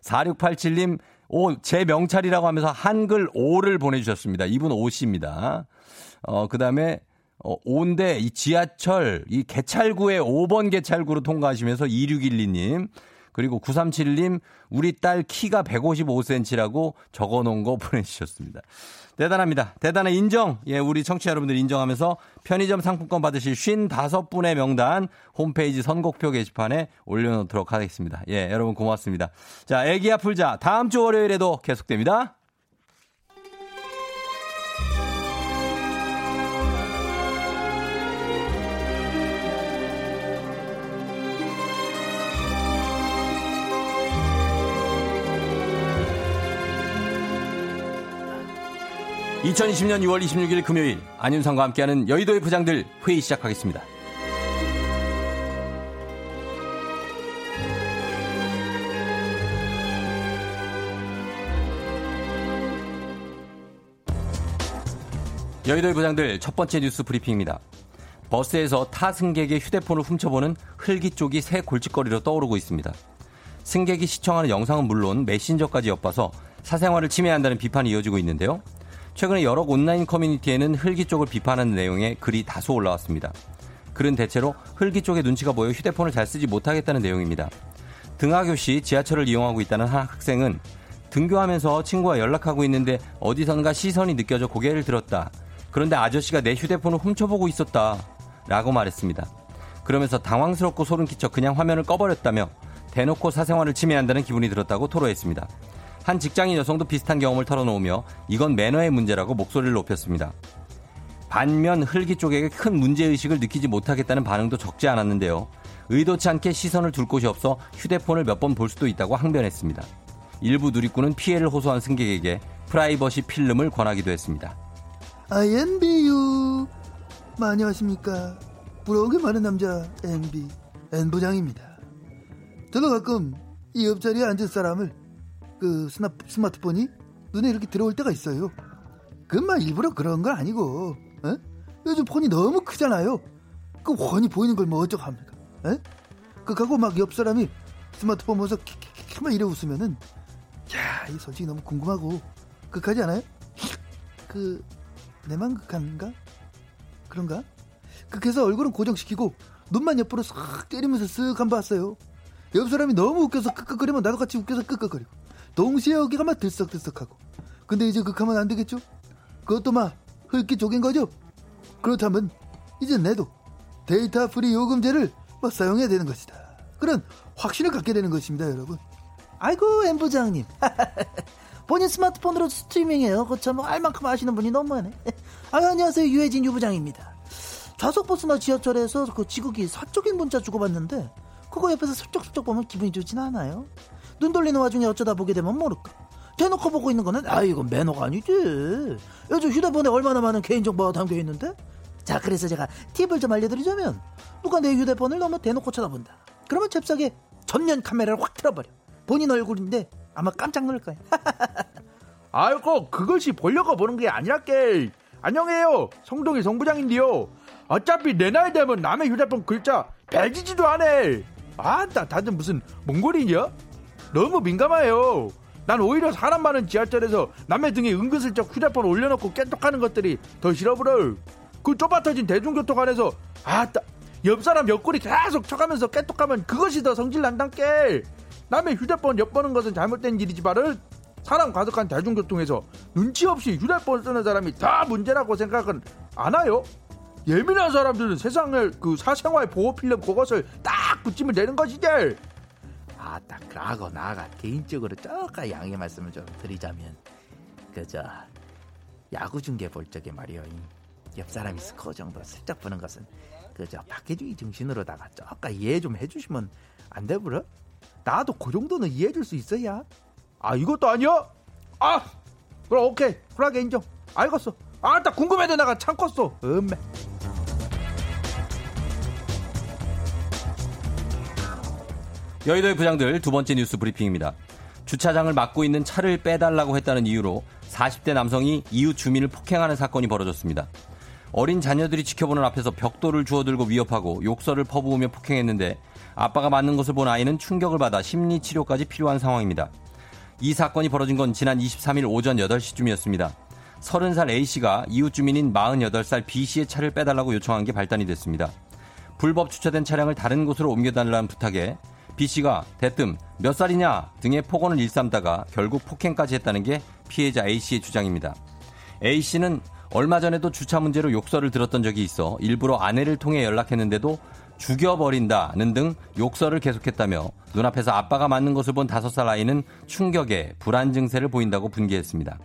4687님, 오, 제 명찰이라고 하면서 한글 5를 보내주셨습니다. 이분 5씨입니다. 어, 그 다음에, 어, 5인데 이 지하철, 이 개찰구에 5번 개찰구로 통과하시면서 2612님. 그리고 9371님, 우리 딸 키가 155cm라고 적어 놓은 거 보내주셨습니다. 대단합니다. 대단한 인정. 예, 우리 청취자 여러분들 인정하면서 편의점 상품권 받으실 55분의 명단 홈페이지 선곡표 게시판에 올려놓도록 하겠습니다. 예, 여러분 고맙습니다. 자, 애기야 풀자. 다음 주 월요일에도 계속됩니다. 2020년 6월 26일 금요일 안윤상과 함께하는 여의도의 부장들 회의 시작하겠습니다. 여의도의 부장들 첫 번째 뉴스 브리핑입니다. 버스에서 타 승객의 휴대폰을 훔쳐보는 흘기 쪽이 새 골칫거리로 떠오르고 있습니다. 승객이 시청하는 영상은 물론 메신저까지 엿봐서 사생활을 침해한다는 비판이 이어지고 있는데요. 최근에 여러 온라인 커뮤니티에는 흘기 쪽을 비판하는 내용의 글이 다소 올라왔습니다. 글은 대체로 흘기 쪽에 눈치가 보여 휴대폰을 잘 쓰지 못하겠다는 내용입니다. 등하교 시 지하철을 이용하고 있다는 한 학생은 등교하면서 친구와 연락하고 있는데 어디선가 시선이 느껴져 고개를 들었다. 그런데 아저씨가 내 휴대폰을 훔쳐보고 있었다. 라고 말했습니다. 그러면서 당황스럽고 소름 끼쳐 그냥 화면을 꺼버렸다며 대놓고 사생활을 침해한다는 기분이 들었다고 토로했습니다. 한 직장인 여성도 비슷한 경험을 털어놓으며 이건 매너의 문제라고 목소리를 높였습니다. 반면 흘기 쪽에게 큰 문제의식을 느끼지 못하겠다는 반응도 적지 않았는데요. 의도치 않게 시선을 둘 곳이 없어 휴대폰을 몇 번 볼 수도 있다고 항변했습니다. 일부 누리꾼은 피해를 호소한 승객에게 프라이버시 필름을 권하기도 했습니다. INBU 안녕하십니까 부러운 게 많은 남자 NB N 부장입니다. 저도 가끔 이 옆자리에 앉은 사람을 그 스나, 스마트 폰이 눈에 이렇게 들어올 때가 있어요. 그만 일부러 그런 건 아니고 에? 요즘 폰이 너무 크잖아요. 그 훤히 보이는 걸 뭐 어쩌고 합니까? 에? 그 가고 막 옆 사람이 스마트폰 보면서 킥킥킥 이래 웃으면은 야, 이 솔직히 너무 궁금하고 극하지 않아요? 그 내만 극한가? 그런가? 극해서 얼굴은 고정시키고 눈만 옆으로 싹 때리면서 쓱한 봤어요. 옆 사람이 너무 웃겨서 끄끄거리면 나도 같이 웃겨서 끄끄거리고 동시에 어깨가 막 들썩들썩하고 근데 이제 극하면 안 되겠죠? 그것도 막 흙기 쪽인 거죠? 그렇다면 이제 내도 데이터 프리 요금제를 뭐 사용해야 되는 것이다. 그런 확신을 갖게 되는 것입니다, 여러분. 아이고, 엠 부장님. 본인 스마트폰으로 스트리밍해요. 그참 알만큼 아시는 분이 너무 많네. 아, 안녕하세요. 유해진 유부장입니다. 좌석버스나 지하철에서 그 지국이 사적인 문자 주고받는데 그거 옆에서 슬쩍슬쩍 보면 기분이 좋진 않아요. 눈 돌리는 와중에 어쩌다 보게 되면 모를까. 대놓고 보고 있는 거는 아 이건 매너가 아니지. 요즘 휴대폰에 얼마나 많은 개인정보가 담겨 있는데. 자 그래서 제가 팁을 좀 알려드리자면 누가 내 휴대폰을 너무 대놓고 쳐다본다. 그러면 잽싸게 전면 카메라를 확 틀어버려. 본인 얼굴인데 아마 깜짝 놀랄 거야. 아이고 그것이 보려고 보는 게 아니랄게. 안녕해요. 성동이 성부장인데요. 어차피 내 나이 되면 남의 휴대폰 글자 배지지도 않해. 아따 다들 무슨 몽골이냐? 너무 민감해요. 난 오히려 사람 많은 지하철에서 남의 등에 은근슬쩍 휴대폰 올려놓고 깨똑하는 것들이 더 싫어버려. 그 좁아터진 대중교통 안에서 아따 옆 사람 옆구리 계속 쳐가면서 깨똑하면 그것이 더 성질 난단께. 남의 휴대폰 엿보는 것은 잘못된 일이지만은 사람 가득한 대중교통에서 눈치 없이 휴대폰 쓰는 사람이 다 문제라고 생각은 안 해요? 예민한 사람들은 세상을 그 사생활 보호 필름 그것을 딱 붙이면 되는 것이지. 아딱 그하고 나가 개인적으로 쪼까 양해 말씀을 좀 드리자면 그저 야구 중계 볼 적에 말이요 옆 사람이 스코어 정도 슬쩍 보는 것은 그저 박해주의 정신으로다가 쪼까 이해 좀 해주시면 안 되부러? 나도 그 정도는 이해해줄 수 있어야. 아 이것도 아니야? 아 그럼 오케이 쿨하게 인정. 알겠어. 아딱 궁금해도 내가 참겠어. 음메. 여의도의 부장들 두 번째 뉴스 브리핑입니다. 주차장을 막고 있는 차를 빼달라고 했다는 이유로 40대 남성이 이웃 주민을 폭행하는 사건이 벌어졌습니다. 어린 자녀들이 지켜보는 앞에서 벽돌을 주워들고 위협하고 욕설을 퍼부으며 폭행했는데 아빠가 맞는 것을 본 아이는 충격을 받아 심리 치료까지 필요한 상황입니다. 이 사건이 벌어진 건 지난 23일 오전 8시쯤이었습니다. 30살 A씨가 이웃 주민인 48살 B씨의 차를 빼달라고 요청한 게 발단이 됐습니다. 불법 주차된 차량을 다른 곳으로 옮겨달라는 부탁에 B씨가 대뜸 몇 살이냐 등의 폭언을 일삼다가 결국 폭행까지 했다는 게 피해자 A씨의 주장입니다. A씨는 얼마 전에도 주차 문제로 욕설을 들었던 적이 있어 일부러 아내를 통해 연락했는데도 죽여버린다는 등 욕설을 계속했다며 눈앞에서 아빠가 맞는 것을 본 5살 아이는 충격에 불안 증세를 보인다고 분개했습니다.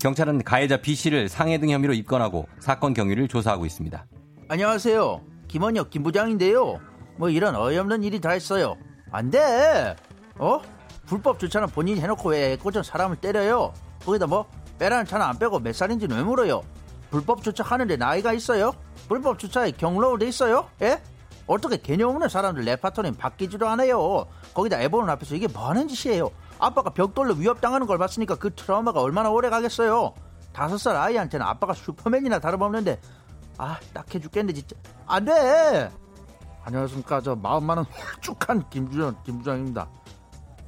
경찰은 가해자 B씨를 상해 등 혐의로 입건하고 사건 경위를 조사하고 있습니다. 안녕하세요. 김원혁 김부장인데요. 뭐 이런 어이없는 일이 다 했어요. 안 돼. 어? 불법 주차는 본인이 해놓고 왜 꼬전 사람을 때려요? 거기다 뭐 빼라는 차는 안 빼고 몇 살인지는 왜 물어요? 불법 주차하는데 나이가 있어요? 불법 주차에 경로로 돼 있어요? 예? 어떻게 개념 없는 사람들 레파토리는 바뀌지도 않아요. 거기다 애 보는 앞에서 이게 뭐 하는 짓이에요? 아빠가 벽돌로 위협당하는 걸 봤으니까 그 트라우마가 얼마나 오래 가겠어요? 다섯 살 아이한테는 아빠가 슈퍼맨이나 다름없는데 아 딱해 죽겠네 진짜 안 돼. 안녕하십니까 저 마음 많은 홀쭉한 김주현 김부장입니다.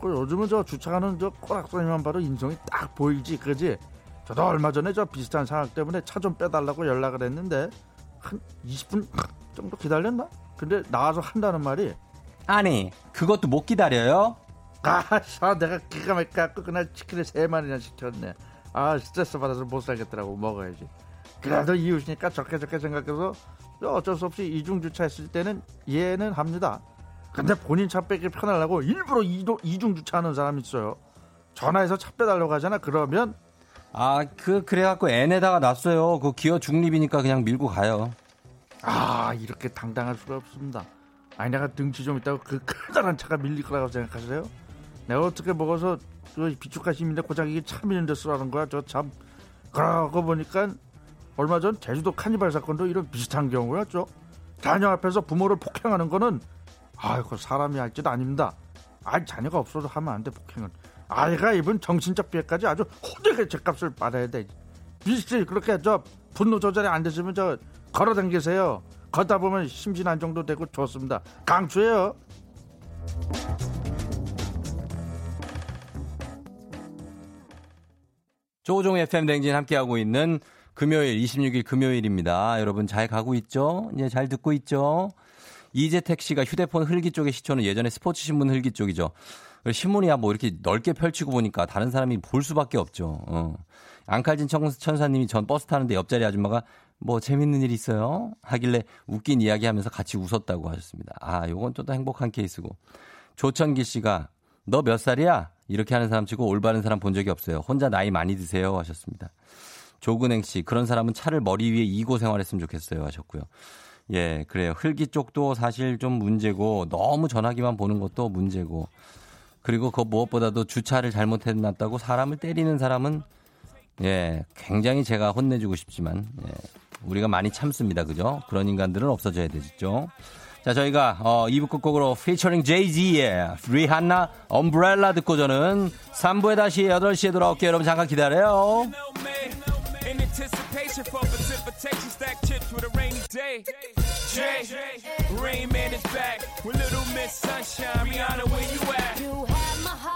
그 요즘은 저 주차하는 저 꼬락서니만 봐도 인성이 딱 보이지 그지? 저도 얼마 전에 저 비슷한 상황 때문에 차 좀 빼달라고 연락을 했는데 한 20분 정도 기다렸나? 근데 나와서 한다는 말이 아니, 그것도 못 기다려요? 아, 아 내가 기가 막히게 그날 치킨을 세 마리나 시켰네. 아 스트레스 받아서 못 살겠더라고 먹어야지. 그래도 이웃이니까 좋게 좋게 생각해서 어쩔 수 없이 이중 주차했을 때는 이해는 합니다. 근데 본인 차 빼기 편하려고 일부러 이도, 이중 주차하는 사람이 있어요. 전화해서 차 빼달라고 하잖아. 그러면 아, 그, 그래갖고 N에다가 놨어요. 그 기어 중립이니까 그냥 밀고 가요. 아 이렇게 당당할 수가 없습니다. 아니 내가 등치 좀 있다고 그 커다란 차가 밀릴 거라고 생각하세요? 내가 어떻게 먹어서 그 비축하심인데 고작 이게 차 미는 데 쓰라는 거야 저 참 그러고 보니까 얼마 전 제주도 카니발 사건도 이런 비슷한 경우였죠. 자녀 앞에서 부모를 폭행하는 거는 아이고 사람이 할 짓 아닙니다. 아 자녀가 없어도 하면 안 돼 폭행은. 아이가 입은 정신적 피해까지 아주 호되게 제값을 받아야 돼. 비슷히 그렇게 저 분노 조절이 안 되시면 저 걸어 다니세요. 걷다 보면 심신 안정도 되고 좋습니다. 강추해요. 조종 FM 댕진 함께하고 있는 금요일 26일 금요일입니다. 여러분 잘 가고 있죠? 예, 잘 듣고 있죠? 이재택 씨가 휴대폰 흘기 쪽의 시초는 예전에 스포츠 신문 흘기 쪽이죠. 신문이야 뭐 이렇게 넓게 펼치고 보니까 다른 사람이 볼 수밖에 없죠. 어. 앙칼진 천사님이 전 버스 타는데 옆자리 아줌마가 뭐 재밌는 일 있어요? 하길래 웃긴 이야기 하면서 같이 웃었다고 하셨습니다. 아, 요건 또 행복한 케이스고. 조천기 씨가 너 몇 살이야? 이렇게 하는 사람 치고 올바른 사람 본 적이 없어요. 혼자 나이 많이 드세요 하셨습니다. 조근행 씨 그런 사람은 차를 머리 위에 이고 생활했으면 좋겠어요 하셨고요. 예, 그래요. 흘기 쪽도 사실 좀 문제고 너무 전화기만 보는 것도 문제고 그리고 그 무엇보다도 주차를 잘못해놨다고 사람을 때리는 사람은 예, 굉장히 제가 혼내주고 싶지만 예, 우리가 많이 참습니다. 그죠? 그런 인간들은 없어져야 되죠. 자, 저희가 어, 2부 끝곡으로 피처링 제이지의 리한나 엄브렐라 듣고 저는 3부에 다시 8시에 돌아올게요. 여러분 잠깐 기다려요. In anticipation for precipitation, stack chips with a rainy day. Jay, Rain Man is back with Little Miss Sunshine. Rihanna, where you at? You have my heart,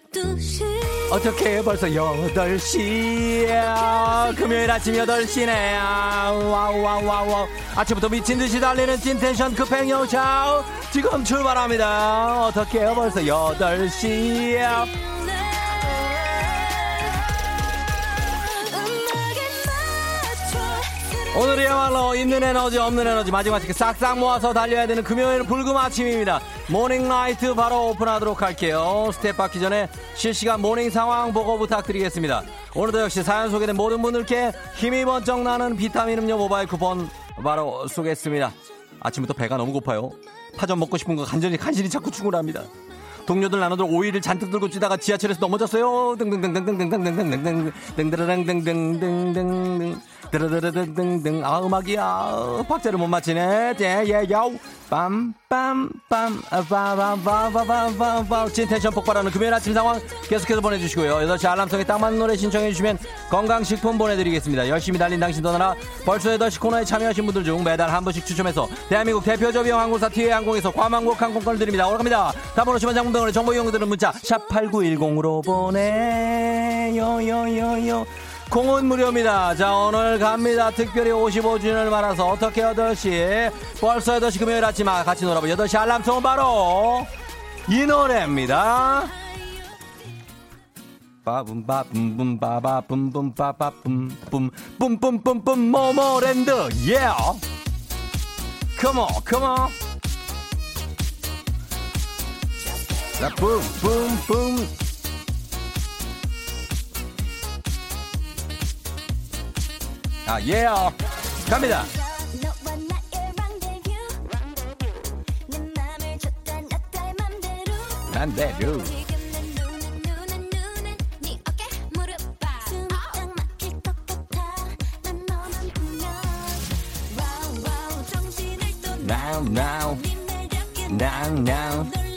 어떻게 벌써 8시야 금요일 아침 8시네 wow wow wow wow. 아침부터 미친 듯이 달리는 찐텐션 급행 열차 지금 출발합니다. 어떻게 벌써 8시야 오늘이야말로 있는 에너지 없는 에너지 마지막 티끌 싹싹 모아서 달려야 되는 금요일 불금 아침입니다 morning 나이트 바로 오픈하도록 할게요 스텝 밟기 전에 실시간 morning 상황 보고 부탁드리겠습니다 오늘도 역시 사연 소개된 모든 분들께 힘이 번쩍 나는 비타민 음료 모바일 쿠폰 바로 쏘겠습니다 아침부터 배가 너무 고파요 파전 먹고 싶은 거 간절히 간신히 참고 출근합니다 동료들 나눠줄 오이를 잔뜩 들고 뛰다가 지하철에서 넘어졌어요. 등등등등등등등등등등등등등등등등등 드르르르등등등 아 음악이야. 박자를 못 맞히네. 예예요. 빰빰빰. 빠바바바바바바 진텐션 폭발하는 금요일 아침 상황 계속해서 보내주시고요. 8시 알람송에 딱 맞는 노래 신청해 주시면 건강식품 보내드리겠습니다. 열심히 달린 당신 떠나라. 벌써 8시 코너에 참여하신 분들 중 매달 한 번씩 추첨해서 대한민국 대표 저비용 항공사 티웨이항공에서 괌항공 항공권을 드립니다. 오락합니다. 답번 오시면 장문병원의 정보 이용들은 문자 샵 8910으로 보내요 요요요 공은 무료입니다. 자, 오늘 갑니다. 특별히 55주년을 말아서 어떻게 8시, 벌써 8시 금요일 아침 아, 같이 놀아보 8시 알람송은 바로 이 노래입니다. 빠붐 빠붐 빠바 붐붐 뿜뿜뿜뿜 모모랜드 예 컴온 컴온 자 붐붐붐 아, 예. 갑니다. 맘대로. Now, now, now, now.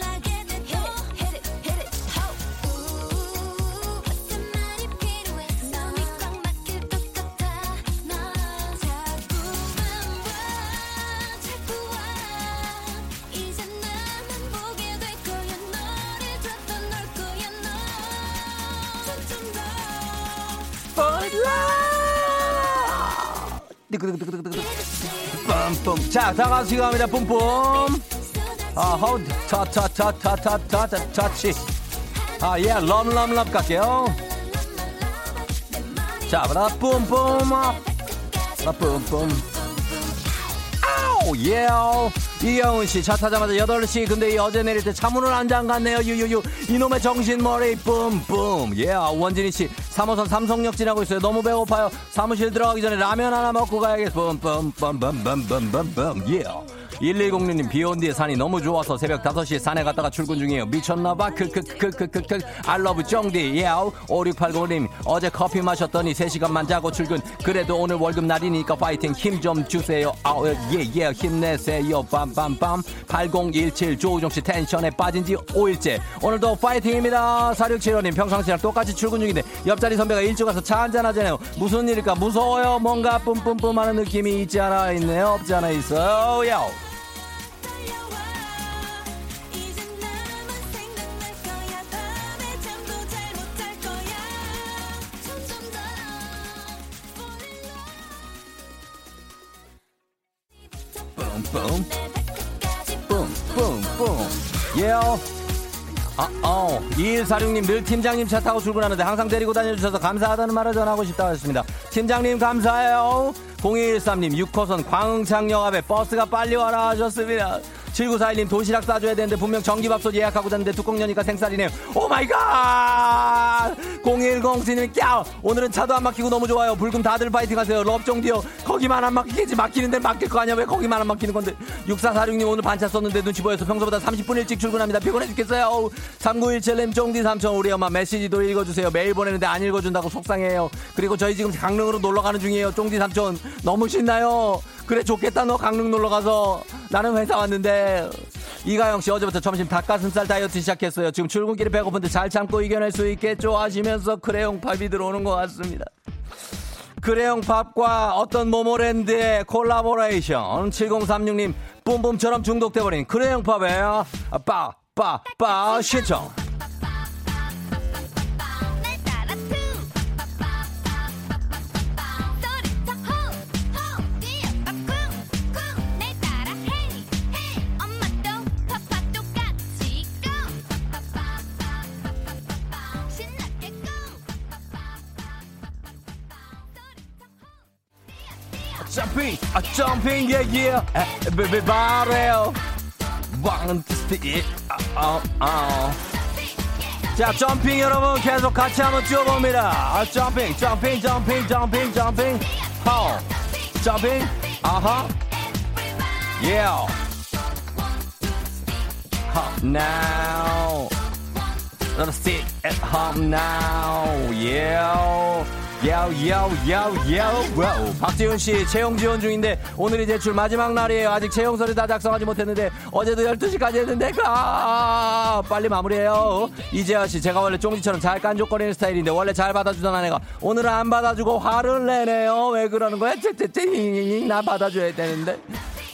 자, 다가시 갑니다. 뿜뿜. 아호, 타타타타타타타 타치. 아, 예, 럼럼럼 갈게요. 자, 바다 뿜뿜. 아, 뿜뿜. 아우, 예. 이영훈 씨, 차 타자마자 8시. 근데 이 어제 내릴 때 차문을 안 잠갔네요. 유유유. 이놈의 정신 머리 뿜뿜. 예. 원진희 씨, 3호선 삼성역 지나고 있어요. 너무 배고파요. 사무실 들어가기 전에 라면 하나 먹고 가야겠어. 뿜뿜뿜뿜뿜뿜뿜. 예. 1106님 비온 뒤에 산이 너무 좋아서 새벽 5시에 산에 갔다가 출근 중이에요. 미쳤나봐. 크크크크크크크 알러브 쫑디 예 5680님 어제 커피 마셨더니 3시간만 자고 출근. 그래도 오늘 월급 날이니까 파이팅. 힘 좀 주세요. 아예예 힘내세요. 빰빰빰. 8017 조우종 씨 텐션에 빠진 지 5일째. 오늘도 파이팅입니다. 4675님 평상시랑 똑같이 출근 중인데 옆자리 선배가 일찍 와서 차 한잔 하잖아요. 무슨 일일까? 무서워요. 뭔가 뿜뿜뿜 하는 느낌이 있지 않아 있네요 없지 않아 있어요. 요 뿜뿜 뿜뿜뿜 예요 아, 어, 2146님 늘 팀장님 차 타고 출근하는데 항상 데리고 다녀주셔서 감사하다는 말을 전하고 싶다고 했습니다. 팀장님 감사해요. 0213님 6호선 광흥창역 앞에 버스가 빨리 와라 하셨습니다. 7941님 도시락 싸줘야 되는데 분명 전기밥솥 예약하고 잤는데 뚜껑 여니까 생쌀이네요. oh my god! 0107님 꺄! 오늘은 차도 안 막히고 너무 좋아요. 불금 다들 파이팅 하세요. 럽종디요. 거기만 안 막히겠지. 막히는데 막힐 거 아니야. 왜 거기만 안 막히는 건데. 6446님 오늘 반차 썼는데 눈치 보여서 평소보다 30분 일찍 출근합니다. 피곤해 죽겠어요. 3917님 쫑디 삼촌 우리 엄마 메시지도 읽어주세요. 매일 보내는데 안 읽어준다고 속상해요. 그리고 저희 지금 강릉으로 놀러 가는 중이에요. 쫑디 삼촌 너무 신나요. 그래 좋겠다. 너 강릉 놀러 가서 나는 회사 왔는데. 이가영 씨 어제부터 점심 닭가슴살 다이어트 시작했어요. 지금 출근길에 배고픈데 잘 참고 이겨낼 수 있겠죠? 하시면서 크레용 팝이 들어오는 것 같습니다. 크레용 팝과 어떤 모모랜드의 콜라보레이션. 7036님 뿜뿜처럼 중독돼버린 크레용 팝의 빠빠빠 신청 점핑 아 점핑 예예 베베바레요 왕티스티 자 점핑 여러분 계속 같이 한번 뛰어봅니다. 아, 점핑 점핑 점핑 점핑 점핑 호 점핑 아하 예 home now. Let's sit at home now. Yeah 야야야야 와우. 박지훈 씨 채용 지원 중인데 오늘이 제출 마지막 날이에요. 아직 채용서를 다 작성하지 못했는데 어제도 12시까지 했는데? 가 빨리 마무리해요. 이재하 씨 제가 원래 쫑지처럼 잘 깐족거리는 스타일인데 원래 잘 받아주던 아내가 오늘은 안 받아주고 화를 내네요. 왜 그러는 거야? 찌찌찌 나 받아줘야 되는데.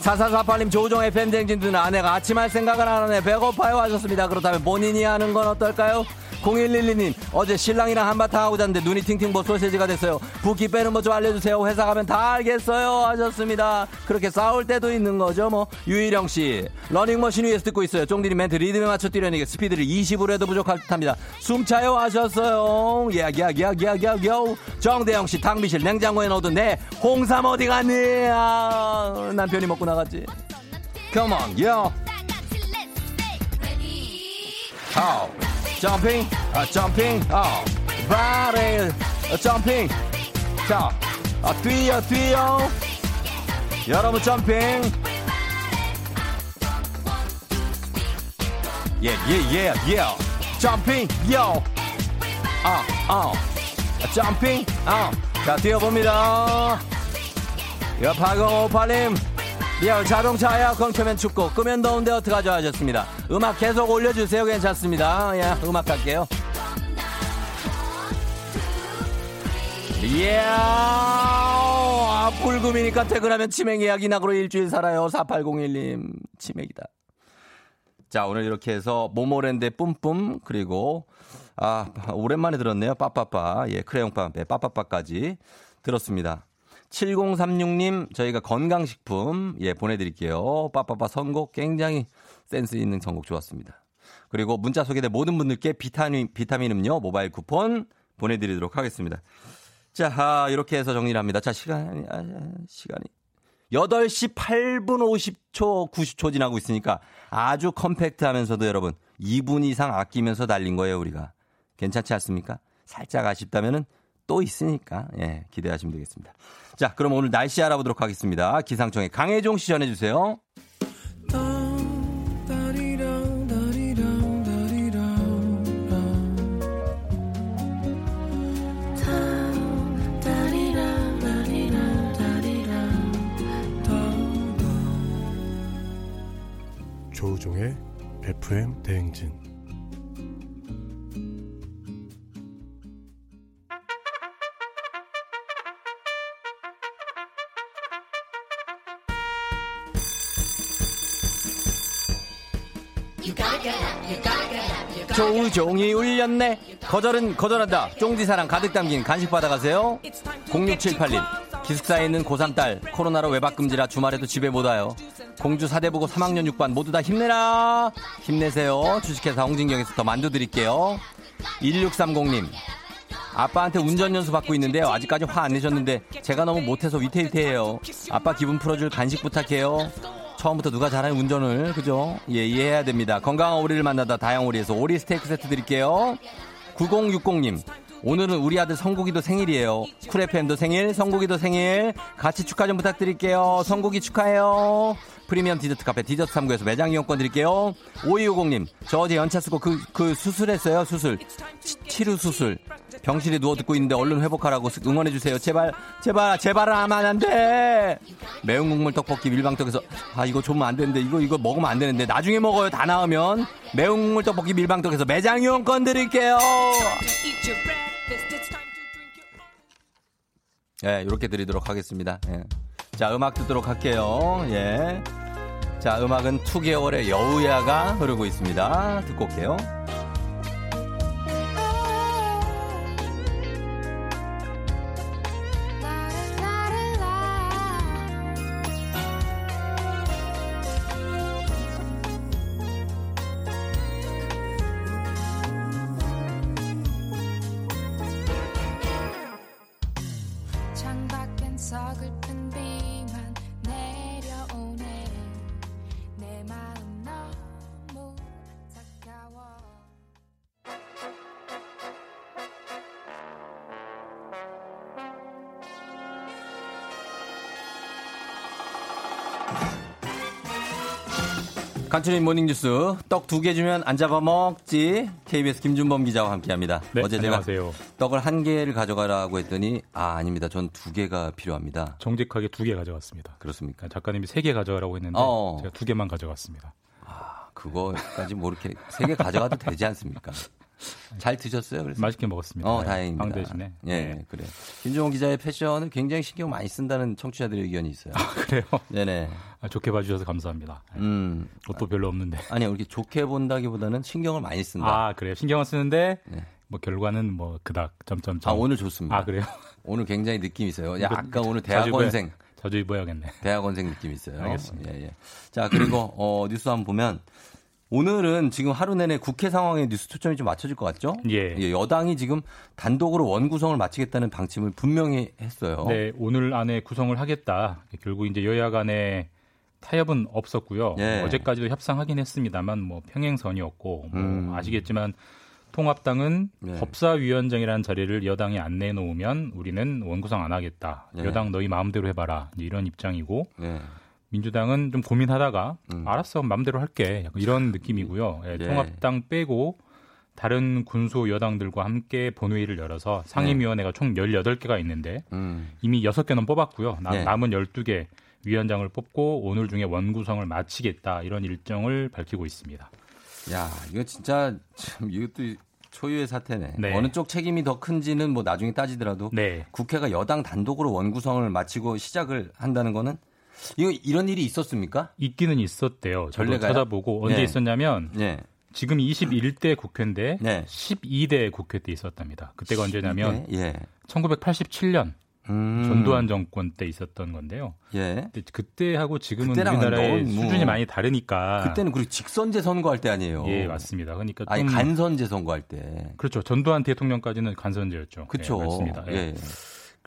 4448님 조우종 FM 댕진 듣는 아내가 아침 할 생각을 안 하네. 배고파요 하셨습니다. 그렇다면 본인이 하는 건 어떨까요? 0112님 어제 신랑이랑 한바탕 하고 잤는데 눈이 팅팅 뭐 소세지가 됐어요. 붓기 빼는 거좀 알려주세요. 회사 가면 다 알겠어요. 하셨습니다. 그렇게 싸울 때도 있는 거죠 뭐. 유희령씨 러닝머신 위에서 듣고 있어요. 쫑디님 멘트 리듬에 맞춰 뛰려니까 스피드를 20으로 해도 부족할 듯합니다. 숨차요? 하셨어요. 야야야야야야. 정대영 씨 탕비실 냉장고에 넣어둔 내 홍삼 어디 갔니? 아, 남편이 먹고 나갔지. Come on yo. How 점핑, 아, 점핑, 어, 바레, 어, 점핑. 자, 아, 뛰어, 뛰어. 여러분 점핑. 예, 예, 예, 예. 점핑, 요. 아, 아. 점핑, 아. 자, 뛰어봅니다. 야, 8058님. 야, 자동차 에어컨 켜면 춥고, 끄면 더운데 어떡하죠? 하셨습니다. 음악 계속 올려주세요. 괜찮습니다. 예, 음악 갈게요. 이야, 아, 불금이니까 퇴근하면 치맥 예약 이 나그로 일주일 살아요. 4801님, 치맥이다. 자, 오늘 이렇게 해서 모모랜드의 뿜뿜, 그리고, 아, 오랜만에 들었네요. 빠빠빠. 예, 크레용빠의 빠빠빠까지 들었습니다. 7036님, 저희가 건강식품, 예, 보내드릴게요. 빠빠빠 선곡 굉장히 센스 있는 선곡 좋았습니다. 그리고 문자 소개된 모든 분들께 비타민, 비타민 음료 모바일 쿠폰 보내드리도록 하겠습니다. 자, 아, 이렇게 해서 정리를 합니다. 자, 시간이, 아, 시간이. 8시 8분 50초, 90초 지나고 있으니까 아주 컴팩트 하면서도 여러분 2분 이상 아끼면서 달린 거예요, 우리가. 괜찮지 않습니까? 살짝 아쉽다면은 또 있으니까, 예, 기대하시면 되겠습니다. 자, 그럼 오늘 날씨 알아보도록 하겠습니다. 기상청의 강혜종 씨 전해주세요. 조우종의 FM 대행진 조우종이 울렸네. 거절은 거절한다. 쫑디 사랑 가득 담긴 간식 받아가세요. 0678님. 기숙사에 있는 고3 딸 코로나로 외박 금지라 주말에도 집에 못 와요. 공주 사대부고 3학년 6반 모두 다 힘내라. 힘내세요. 주식회사 홍진경에서 더 만두 드릴게요. 1630님. 아빠한테 운전 연수 받고 있는데요. 아직까지 화 안 내셨는데 제가 너무 못해서 위태위태해요. 아빠 기분 풀어줄 간식 부탁해요. 처음부터 누가 잘하는 운전을 그죠? 예 이해해야 됩니다. 건강한 오리를 만나다 다양오리에서 오리 스테이크 세트 드릴게요. 9060님 오늘은 우리 아들 성국이도 생일이에요. 쿨 FM도 생일, 성국이도 생일. 같이 축하 좀 부탁드릴게요. 성국이 축하해요. 프리미엄 디저트 카페 디저트 3구에서 매장 이용권 드릴게요. 5250님, 저 어제 연차 쓰고 그, 그 수술했어요, 수술. 치, 치료 수술. 병실에 누워 듣고 있는데 얼른 회복하라고 응원해주세요. 제발, 제발, 제발 하면 안 돼! 매운 국물 떡볶이 밀방떡에서, 아, 이거 주면 안 되는데, 이거, 이거 먹으면 안 되는데, 나중에 먹어요. 다 나오면. 매운 국물 떡볶이 밀방떡에서 매장 이용권 드릴게요. 예, 이렇게 드리도록 하겠습니다. 예. 자, 음악 듣도록 할게요. 예. 자, 음악은 2개월의 여우야가 흐르고 있습니다. 듣고 올게요. 간추린 모닝뉴스 떡 두 개 주면 안 잡아먹지 KBS 김준범 기자와 함께합니다. 네, 어제 안녕하세요. 제가 떡을 한 개를 가져가라고 했더니 아 아닙니다. 전 두 개가 필요합니다. 정직하게 두 개 가져갔습니다. 그렇습니까? 작가님이 세 개 가져가라고 했는데 어. 제가 두 개만 가져갔습니다. 그거까지 뭐 이렇게 세 개 가져가도 되지 않습니까? 잘 드셨어요? 그래서 맛있게 먹었습니다. 어, 네, 다행입니다. 빵 대신에. 예, 네. 그래. 김종호 기자의 패션을 굉장히 신경 많이 쓴다는 청취자들의 의견이 있어요. 그래요? 네네. 아, 좋게 봐주셔서 감사합니다. 음. 옷도 별로 없는데. 아니, 이렇게 좋게 본다기보다는 신경을 많이 쓴다. 아, 그래요? 신경을 쓰는데, 네. 뭐, 결과는 뭐, 그닥, 점점점. 아, 오늘 좋습니다. 아, 그래요? 오늘 굉장히 느낌 있어요. 이거 약간 오늘 대학원생. 자주 입어야겠네. 대학원생 느낌 있어요. 알겠습니다. 예, 예. 자, 그리고, 어, 뉴스 한번 보면, 오늘은 지금 하루 내내 국회 상황에 뉴스 초점이 좀 맞춰질 것 같죠? 예. 여당이 지금 단독으로 원 구성을 마치겠다는 방침을 분명히 했어요. 네, 오늘 안에 구성을 하겠다. 결국 이제 여야 간에 타협은 없었고요. 예. 어제까지도 협상하긴 했습니다만 뭐 평행선이었고 뭐 음. 아시겠지만 통합당은 네. 법사위원장이라는 자리를 여당이 안 내놓으면 우리는 원구성 안 하겠다. 네. 여당 너희 마음대로 해봐라. 이런 입장이고 네. 민주당은 좀 고민하다가 음. 알았어 마음대로 할게. 이런 느낌이고요. 예, 예. 통합당 빼고 다른 군소 여당들과 함께 본회의를 열어서 상임위원회가 총 18개가 있는데 음. 이미 6개는 뽑았고요. 남, 네. 남은 12개 위원장을 뽑고 오늘 중에 원구성을 마치겠다 이런 일정을 밝히고 있습니다. 야, 이거 진짜 참 이것도 초유의 사태네. 네. 어느 쪽 책임이 더 큰지는 뭐 나중에 따지더라도 네. 국회가 여당 단독으로 원구성을 마치고 시작을 한다는 거는 이거 이런 일이 있었습니까? 있기는 있었대요. 저도 전례가요? 찾아보고 언제 네. 있었냐면 네. 지금 21대 국회인데 네. 12대 국회 때 있었답니다. 그때가 언제냐면 예. 예. 1987년 음. 전두환 정권 때 있었던 건데요. 예. 그때하고 지금은 우리나라의 너무 수준이 많이 다르니까 그때는 그리고 직선제 선거할 때 아니에요. 예 맞습니다. 그러니까 아니 좀 간선제 선거할 때. 그렇죠. 전두환 대통령까지는 간선제였죠. 그렇죠. 예, 맞습니다. 예. 예.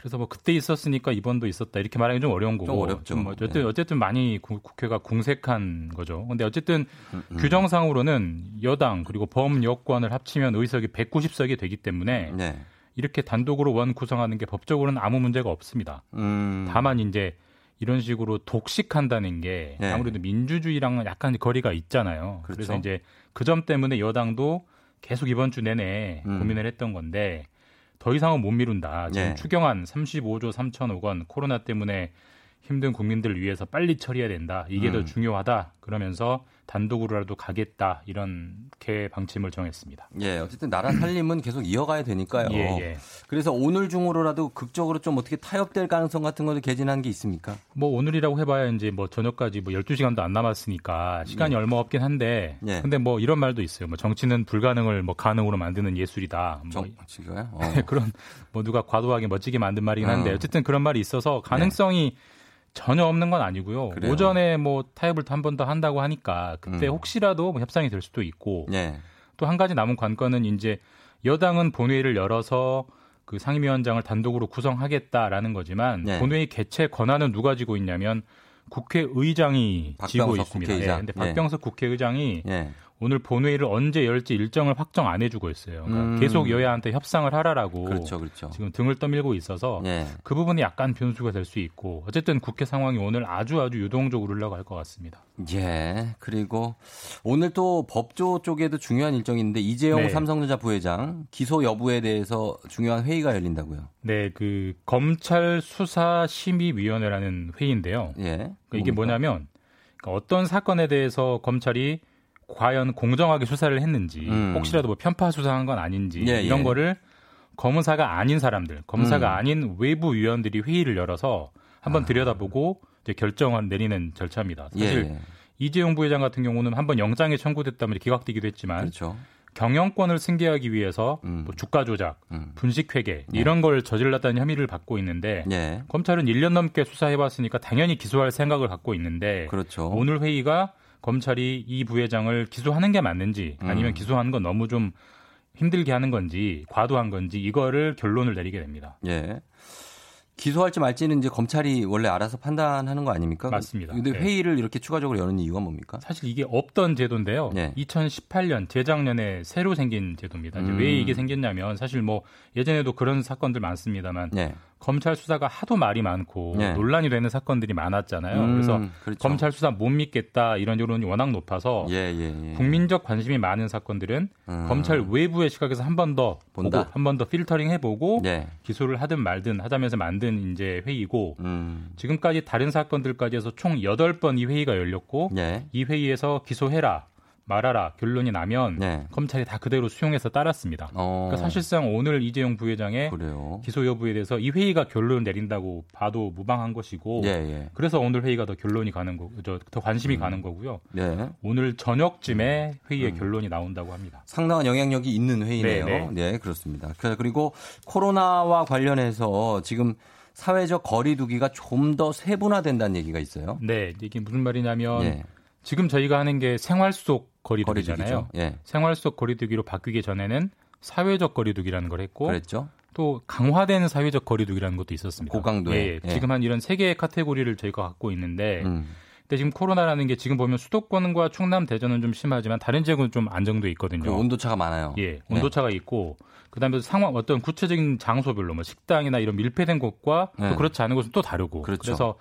그래서 뭐 그때 있었으니까 이번도 있었다 이렇게 말하기 좀 어려운 거고 좀 어렵죠. 뭐 어쨌든 예. 어쨌든 많이 구- 국회가 궁색한 거죠. 근데 어쨌든 음, 음. 규정상으로는 여당 그리고 범여권을 합치면 의석이 190석이 되기 때문에 네. 이렇게 단독으로 원 구성하는 게 법적으로는 아무 문제가 없습니다. 음. 다만 이제 이런 식으로 독식한다는 게 네. 아무래도 민주주의랑은 약간 거리가 있잖아요. 그래서 그렇죠. 이제 그 점 때문에 여당도 계속 이번 주 내내 음. 고민을 했던 건데 더 이상은 못 미룬다. 지금 네. 추경안 35조 3천억 원 코로나 때문에 힘든 국민들을 위해서 빨리 처리해야 된다. 이게 더 음. 중요하다. 그러면서 단독으로라도 가겠다. 이런 개 방침을 정했습니다. 예, 어쨌든 나라 살림은 계속 이어가야 되니까요. 예, 예. 그래서 오늘 중으로라도 극적으로 좀 어떻게 타협될 가능성 같은 것도 개진한 게 있습니까? 뭐 오늘이라고 해봐야 이제 뭐 저녁까지 뭐 12시간도 안 남았으니까 시간이 예. 얼마 없긴 한데 예. 근데 뭐 이런 말도 있어요. 뭐 정치는 불가능을 뭐 가능으로 만드는 예술이다. 뭐 정, 지가요? 어. 그런 뭐 누가 과도하게 멋지게 만든 말이긴 한데 어. 어쨌든 그런 말이 있어서 가능성이 전혀 없는 건 아니고요. 그래요. 오전에 뭐 타협을 한 번 더 한다고 하니까 그때 음. 혹시라도 뭐 협상이 될 수도 있고 예. 또한 가지 남은 관건은 이제 여당은 본회의를 열어서 그 상임위원장을 단독으로 구성하겠다라는 거지만 네. 본회의 개최 권한은 누가 지고 있냐면 국회의장이 지고 있습니다. 국회의장. 예, 근데 예. 박병석 국회의장이 예. 오늘 본회의를 언제 열지 일정을 확정 안 해주고 있어요. 그러니까 음. 계속 여야한테 협상을 하라라고 그렇죠, 그렇죠. 지금 등을 떠밀고 있어서 예. 그 부분이 약간 변수가 될 수 있고 어쨌든 국회 상황이 오늘 아주 아주 유동적으로 흘러갈 것 같습니다. 예. 그리고 오늘 또 법조 쪽에도 중요한 일정이 있는데 이재용 네. 삼성전자 부회장 기소 여부에 대해서 중요한 회의가 열린다고요. 네, 그 검찰 수사 심의위원회라는 회의인데요. 예. 그러니까 이게? 뭐냐면 그러니까 어떤 사건에 대해서 검찰이 과연 공정하게 수사를 했는지 음. 혹시라도 뭐 편파 수사한 건 아닌지 예, 이런 예. 거를 검사가 아닌 사람들, 검사가 음. 아닌 외부 위원들이 회의를 열어서 한번 들여다보고 이제 결정을 내리는 절차입니다. 사실 예. 이재용 부회장 같은 경우는 한번 영장에 청구됐다면 기각되기도 했지만 그렇죠. 경영권을 승계하기 위해서 음. 뭐 주가 조작, 음. 분식 회계 네. 이런 걸 저질렀다는 혐의를 받고 있는데 예. 검찰은 1년 넘게 수사해봤으니까 당연히 기소할 생각을 갖고 있는데 그렇죠. 오늘 회의가 검찰이 이 부회장을 기소하는 게 맞는지 아니면 음. 기소하는 건 너무 좀 힘들게 하는 건지 과도한 건지 이거를 결론을 내리게 됩니다. 예. 기소할지 말지는 이제 검찰이 원래 알아서 판단하는 거 아닙니까? 맞습니다. 근데 네. 회의를 이렇게 추가적으로 여는 이유가 뭡니까? 사실 이게 없던 제도인데요. 네. 2018년 재작년에 새로 생긴 제도입니다. 음. 왜 이게 생겼냐면 사실 뭐 예전에도 그런 사건들 많습니다만 네. 검찰 수사가 하도 말이 많고 네. 논란이 되는 사건들이 많았잖아요. 음, 그래서 그렇죠. 검찰 수사 못 믿겠다 이런 여론이 워낙 높아서 예, 예, 예. 국민적 관심이 많은 사건들은 음. 검찰 외부의 시각에서 한 번 더. 보고 한 번 더 필터링 해보고 네. 기소를 하든 말든 하자면서 만든 이제 회의고 음. 지금까지 다른 사건들까지 해서 총 8번 이 회의가 열렸고 예. 이 회의에서 기소해라 말아라 결론이 나면 네. 검찰이 다 그대로 수용해서 따랐습니다. 어. 그러니까 사실상 오늘 이재용 부회장의 그래요. 기소 여부에 대해서 이 회의가 결론을 내린다고 봐도 무방한 것이고 예, 예. 그래서 오늘 회의가 더 결론이 가는 거, 저, 더 관심이 음. 가는 거고요. 예. 오늘 저녁쯤에 회의의 음. 결론이 나온다고 합니다. 상당한 영향력이 있는 회의네요. 네, 네, 그렇습니다. 그- 그리고 코로나와 관련해서 지금 사회적 거리두기가 좀 더 세분화된다는 얘기가 있어요. 네, 이게 무슨 말이냐면 예. 지금 저희가 하는 게 생활 속 거리두기잖아요. 예. 생활 속 거리두기로 바뀌기 전에는 사회적 거리두기라는 걸 했고 그랬죠. 또 강화되는 사회적 거리두기라는 것도 있었습니다. 고강도의. 예, 예. 예. 지금 한 이런 세 개의 카테고리를 저희가 갖고 있는데 음. 근데 지금 코로나라는 게 지금 보면 수도권과 충남, 대전은 좀 심하지만 다른 지역은 좀 안정돼 있거든요. 그 온도차가 많아요. 예, 온도차가 있고 그다음에 상황 어떤 구체적인 장소별로 뭐 식당이나 이런 밀폐된 곳과 네. 또 그렇지 않은 곳은 또 다르고 그렇죠. 래서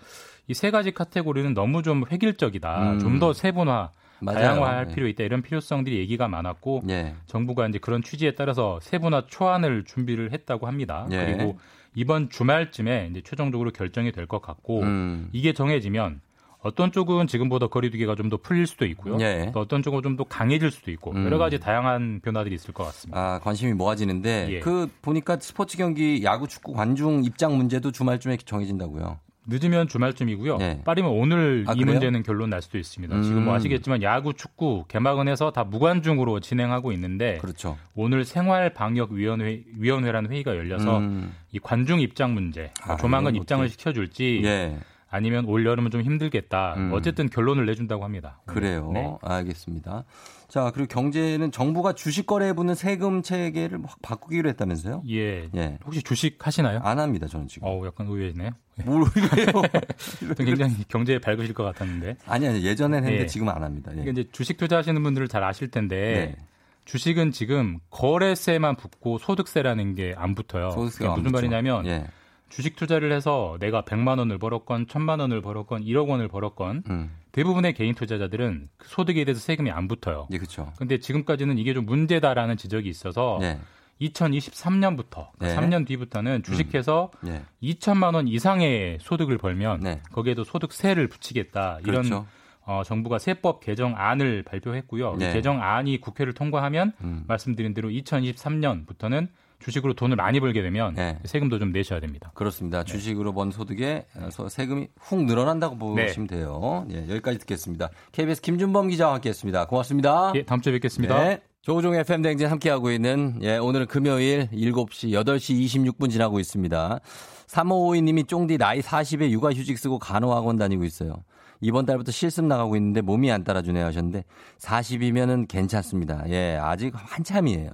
이 세 가지 카테고리는 너무 좀 획일적이다. 음. 좀더 세분화, 맞아요. 다양화할 네. 필요 있다. 이런 필요성들이 얘기가 많았고 예. 정부가 이제 그런 취지에 따라서 세분화 초안을 준비를 했다고 합니다. 예. 그리고 이번 주말쯤에 이제 최종적으로 결정이 될 것 같고 음. 이게 정해지면 어떤 쪽은 지금보다 거리두기가 좀 더 풀릴 수도 있고요. 예. 또 어떤 쪽은 좀 더 강해질 수도 있고 음. 여러 가지 다양한 변화들이 있을 것 같습니다. 아, 관심이 모아지는데 예. 그 보니까 스포츠 경기 야구 축구 관중 입장 문제도 주말쯤에 정해진다고요. 늦으면 주말쯤이고요. 예. 빠르면 오늘 아, 이 그래요? 문제는 결론 날 수도 있습니다. 음. 지금 뭐 아시겠지만 야구, 축구 개막은 해서 다 무관중으로 진행하고 있는데 그렇죠. 오늘 생활방역위원회 위원회라는 회의가 열려서 음. 이 관중 입장 문제 아, 조만간 입장을 시켜줄지 예. 아니면 올 여름은 좀 힘들겠다. 음. 어쨌든 결론을 내준다고 합니다. 그래요. 네. 알겠습니다. 자, 그리고 경제는 정부가 주식 거래에 붙는 세금 체계를 확 바꾸기로 했다면서요? 예. 예. 혹시 주식 하시나요? 안 합니다, 저는 지금. 어우, 약간 의외네요. 뭘 의외요? 굉장히 경제에 밝으실 것 같았는데. 아니, 아니, 예전엔 했는데 예. 지금은 안 합니다. 예. 이게 이제 주식 투자하시는 분들을 잘 아실 텐데 네. 주식은 지금 거래세만 붙고 소득세라는 게 안 붙어요. 소득세가 무슨 붙죠. 말이냐면 예. 주식 투자를 해서 내가 100만 원을 벌었건 1000만 원을 벌었건 1억 원을 벌었건 음. 대부분의 개인 투자자들은 그 소득에 대해서 세금이 안 붙어요. 예, 그렇죠. 근데 지금까지는 이게 좀 문제다라는 지적이 있어서 예. 2023년부터 네. 3년 뒤부터는 주식해서 예. 2천만 원 이상의 소득을 벌면 네. 거기에도 소득세를 붙이겠다 이런 그렇죠. 어, 정부가 세법 개정안을 발표했고요. 네. 이 개정안이 국회를 통과하면 음. 말씀드린 대로 2023년부터는 주식으로 돈을 많이 벌게 되면 네. 세금도 좀 내셔야 됩니다. 그렇습니다. 주식으로 번 소득에 어, 소- 세금이 훅 늘어난다고 네. 보시면 돼요. 예, 여기까지 듣겠습니다. KBS 김준범 기자와 함께했습니다. 고맙습니다. 예, 다음 주에 뵙겠습니다. 네. 조우종 FM 댕진 함께하고 있는, 예, 오늘은 금요일 7시, 8시 26분 지나고 있습니다. 3552님이 쫑디 나이 40에 육아휴직 쓰고 간호학원 다니고 있어요. 이번 달부터 실습 나가고 있는데 몸이 안 따라주네요 하셨는데 40이면은 괜찮습니다. 예, 아직 한참이에요.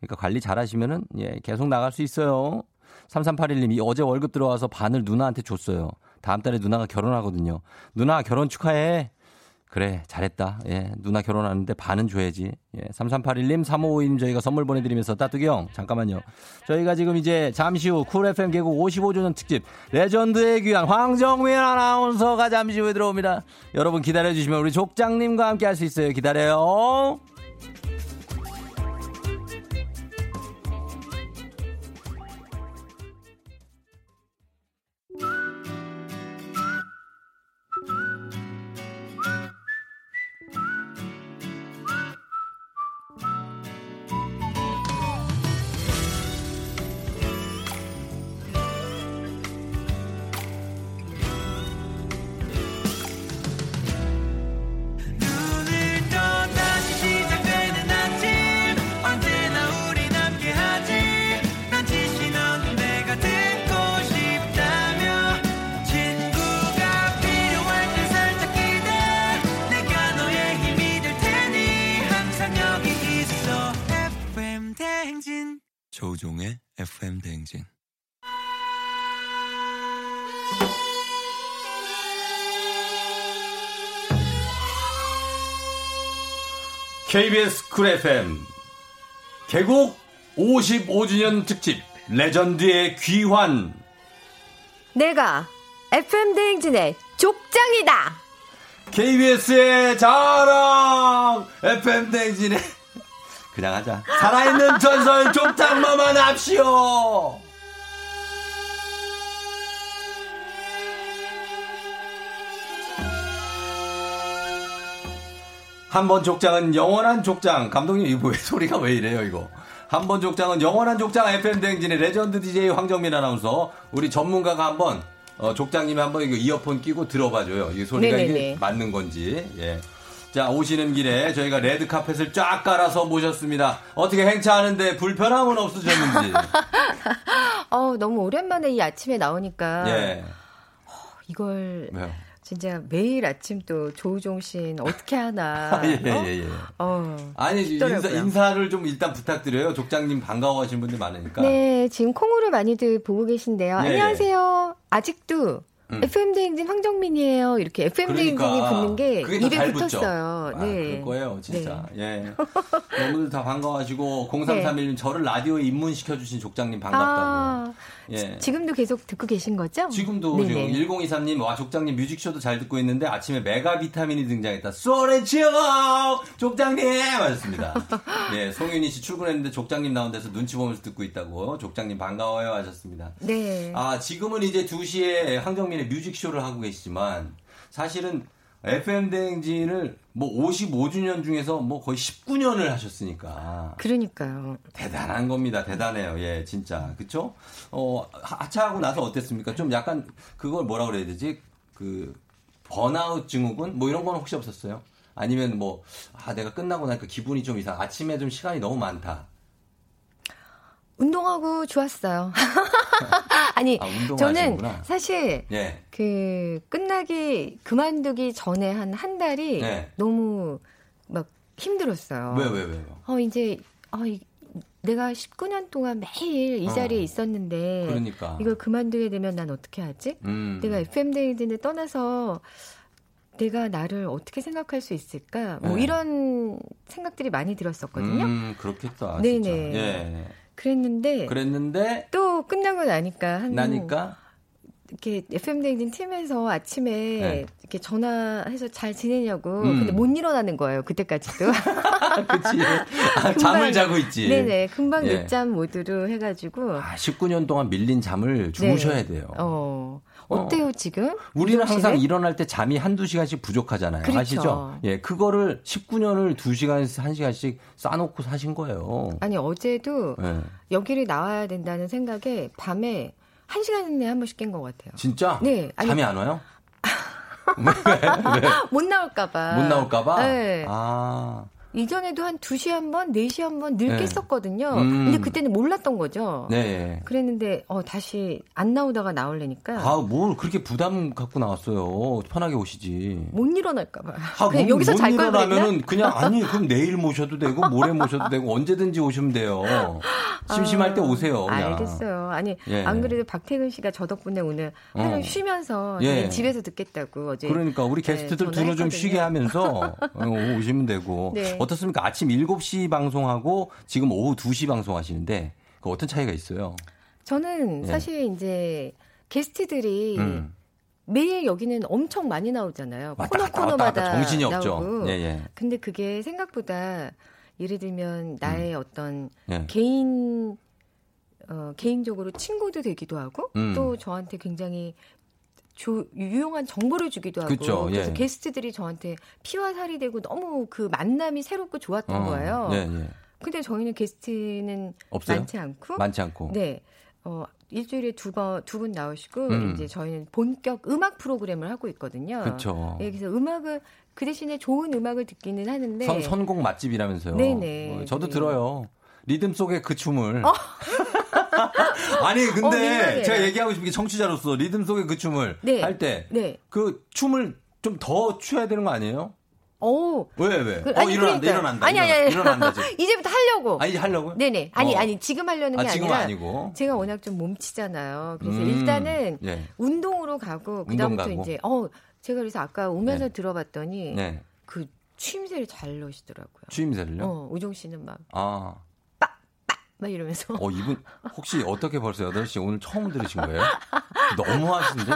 그러니까 관리 잘 하시면은, 예, 계속 나갈 수 있어요. 3381님이 어제 월급 들어와서 반을 누나한테 줬어요. 다음 달에 누나가 결혼하거든요. 누나 결혼 축하해. 그래, 잘했다. 예, 누나 결혼하는데 반은 줘야지. 예, 3381님, 3552님 저희가 선물 보내드리면서 따뚜기 형, 잠깐만요. 저희가 지금 이제 잠시 후 쿨 FM 개국 55주년 특집 레전드의 귀환 황정민 아나운서가 잠시 후에 들어옵니다. 여러분 기다려주시면 우리 족장님과 함께 할 수 있어요. 기다려요. KBS Cool FM 개국 55주년 특집 레전드의 귀환. 내가 FM 대행진의 족장이다. KBS의 자랑! FM 대행진의 그냥 하자. 살아있는 전설 족장마마 납시오 한 번 족장은 영원한 족장. 감독님 이거 왜 소리가 왜 이래요 이거? 한 번 족장은 영원한 족장. FM 대행진의 레전드 DJ 황정민 아나운서. 우리 전문가가 한번 어, 족장님이 한번 이거 이어폰 끼고 들어봐줘요. 이 소리가 이게. 맞는 건지. 예. 자 오시는 길에 저희가 레드 카펫을 쫙 깔아서 모셨습니다. 어떻게 행차하는데 불편함은 없으셨는지. 어, 너무 오랜만에 이 아침에 나오니까. 예. 이걸 왜요 진짜 매일 아침 또 조우종 씨는 어떻게 하나. 아, 예, 어? 예, 예. 어, 아니 인사, 싶더라고요. 인사를 좀 일단 부탁드려요 족장님 반가워 하시는 분들 많으니까 네, 지금 콩으로 많이들 보고 계신데요. 예, 안녕하세요. 아직도 음. FM 대행진 황정민이에요. 이렇게 FM 대행진이 그러니까 붙는 게 그게 더 입에? 붙었어요. 아, 네. 그럴 거예요, 진짜. 예. 너무들 다 반가워하시고 0331님 저를 라디오에 입문시켜 주신 족장님 반갑다고. 아, 예. 지금도 계속 듣고 계신 거죠? 지금도 네네. 지금 1023님 와 족장님 뮤직쇼도 잘 듣고 있는데 아침에 메가 비타민이 등장했다. 소렌치오 족장님 하셨습니다. 예, 송윤희 씨 출근했는데 족장님 나온 데서 눈치 보면서 듣고 있다고 족장님 반가워요 하셨습니다. 네. 아 지금은 이제 2시에 황정민 의 뮤직쇼를 하고 계시지만 사실은 FM 대행진을 뭐 55주년 중에서 뭐 거의 19년을 하셨으니까 그러니까요. 대단한 겁니다. 대단해요. 예, 진짜. 그쵸? 어, 하- 하차하고 나서 어땠습니까? 좀 약간 그걸 뭐라 그래야 되지? 그, 번아웃 증후군? 뭐 이런 건 혹시 없었어요? 아니면 뭐, 아, 내가 끝나고 나니까 기분이 좀 이상, 아침에 좀 시간이 너무 많다. 운동하고 좋았어요. 아니, 아, 저는 하시는구나. 사실 예. 그 끝나기 그만두기 전에 한한 달이 네. 너무 막 힘들었어요. 왜, 왜? 어 이제 어, 이- 내가 19년 동안 매일 이 어. 자리에 있었는데 그러니까. 이걸 그만두게 되면 난 어떻게 하지? 음. 내가 FM 데이진을 떠나서 내가 나를 어떻게 생각할 수 있을까? 뭐 네. 이런 생각들이 많이 들었었거든요. 음, 그렇겠다. 네네. 예. 그랬는데 그랬는데, 또 끝나고 나니까 한 나니까, 이렇게 FM 대행진 팀에서 아침에 네. 이렇게 전화해서 잘 지내냐고 음. 근데 못 일어나는 거예요 그때까지도 그치. 아, 잠을 자고 있지. 네네 금방 예. 늦잠 모드로 해가지고 아, 19년 동안 밀린 잠을 주무셔야 네. 돼요. 어 어때요 지금 우리는 항상? 일어날 때 잠이 한두 시간씩 부족하잖아요. 그렇죠. 아시죠? 예, 그거를 19년을 두시간한시간씩 싸놓고 사신 거예요. 아니 어제도 예. 여기를 나와야 된다는 생각에 밤에 한 시간 내에 한 번씩 깬 것 같아요 진짜? 네, 아니- 잠이 안 와요? 왜? 왜? 못 나올까봐 못 나올까봐? 네. 아. 이전에도 한 2시 한 번, 4시 한 번늘 네. 깼었거든요. 음. 근데 그때는 몰랐던 거죠. 네. 그랬는데 어 다시 안 나오다가 나올래니까 아, 뭘 그렇게 부담 갖고 나왔어요. 편하게 오시지. 못 일어날까 봐요. 아, 그냥 못- 여기서 못잘걸 그랬나? 일어나면은 그냥 아니 그럼 내일 모셔도 되고 모레 모셔도 되고 언제든지 오시면 돼요. 심심할 때 오세요. 그냥. 아, 알겠어요. 아니 예. 안 그래도 박태근 씨가 저 덕분에 오늘 하루 어. 쉬면서 예. 집에서 듣겠다고 어제. 그러니까 우리 네, 게스트들 두루 좀 전화했거든요. 쉬게 하면서 어, 오시면 되고 네. 어떻습니까? 아침 7시 방송하고 지금 오후 2시 방송하시는데 그 어떤 차이가 있어요? 저는 예. 사실 이제 게스트들이 음. 매일 여기는 엄청 많이 나오잖아요. 코너 갔다 왔다 갔다 코너마다 정신이 없죠. 나오고. 예, 예. 근데 그게 생각보다 예를 들면 나의 어떤 예. 개인 어, 개인적으로 친구도 되기도 하고 음. 또 저한테 굉장히 조, 유용한 정보를 주기도 하고 그쵸, 그래서 예. 게스트들이 저한테 피와 살이 되고 너무 그 만남이 새롭고 좋았던 어, 거예요. 예, 예. 근데 저희는 게스트는 없어요? 많지 않고 많지 않고. 네. 어, 일주일에 두 번, 두 분 나오시고, 음. 이제 저희는 본격 음악 프로그램을 하고 있거든요. 그쵸. 예, 그래서 음악을, 그 대신에 좋은 음악을 듣기는 하는데. 선, 선곡 맛집이라면서요. 네네. 어, 저도 네. 들어요. 리듬 속의 그 춤을. 아니 어, 근데 민망해요. 제가 얘기하고 싶은 게 청취자로서 리듬 속의 그 춤을 네. 할때그 네. 춤을 좀 더 추야 되는 거 아니에요? 오. 왜 왜? 그- 어 아니, 일어난다 그러니까요. 일어난다 아니, 아니, 아니. 일어난다 지금. 이제부터 하려고. 아 이제 하려고요? 네네. 아니, 어. 아니, 지금 하려는 게 아, 지금은 아니라. 아니고. 제가 워낙 좀 몸치잖아요. 그래서 음, 일단은 예. 운동으로 가고, 운동 그다음부터 가고. 이제, 어, 제가 그래서 아까 오면서 네. 들어봤더니. 네. 그 취임새를 잘 넣으시더라고요. 추임새를요? 어, 우종 씨는 막, 아. 막 이러면서. 어, 이분, 혹시 어떻게 벌써 8시 오늘 처음 들으신 거예요? 너무 하신데?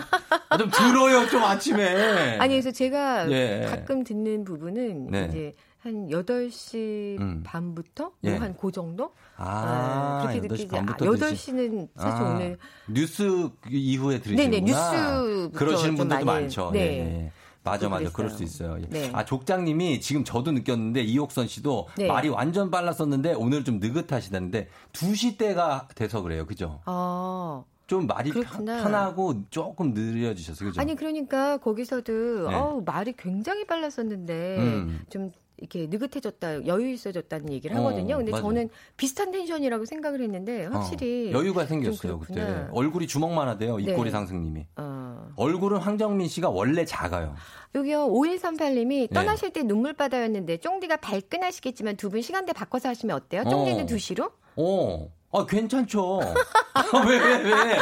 아, 좀 들어요, 좀 아침에. 아니 그래서 제가 예. 가끔 듣는 부분은 네. 이제 한 8시 음. 반부터 예. 뭐한그 정도? 아, 네, 8시 그렇게 느끼지. 반부터 아, 드시- 8시는 사실 아, 오늘 뉴스 이후에 들으시는구나. 네네, 뉴스부터 그러시는 좀 분들도 많죠. 네. 예, 예. 맞아, 맞아. 그럴 수 있어요. 예. 네. 아, 족장님이 지금 저도 느꼈는데, 이옥선 씨도 네. 말이 완전 빨랐었는데, 오늘 좀 느긋하시다는데, 2시 때가 돼서 그래요. 그죠? 아 좀 말이 편, 그렇구나. 편하고 조금 느려지셨어요. 그죠? 아니 그러니까 거기서도 네. 어우 말이 굉장히 빨랐었는데 음. 좀 이렇게 느긋해졌다 여유 있어졌다는 얘기를 어, 하거든요. 근데 맞아요. 저는 비슷한 텐션이라고 생각을 했는데 확실히 어, 여유가 좀 생겼어요, 그때. 그렇구나. 얼굴이 주먹만 하대요, 네. 입꼬리 상승님이. 어. 얼굴은 황정민 씨가 원래 작아요. 여기요 5138님이 네. 떠나실 때 눈물바다였는데 쫑디가 발끈하시겠지만 두 분 시간대 바꿔서 하시면 어때요? 쫑디는 어. 2시로? 어, 아, 괜찮죠. 왜, 왜, 왜?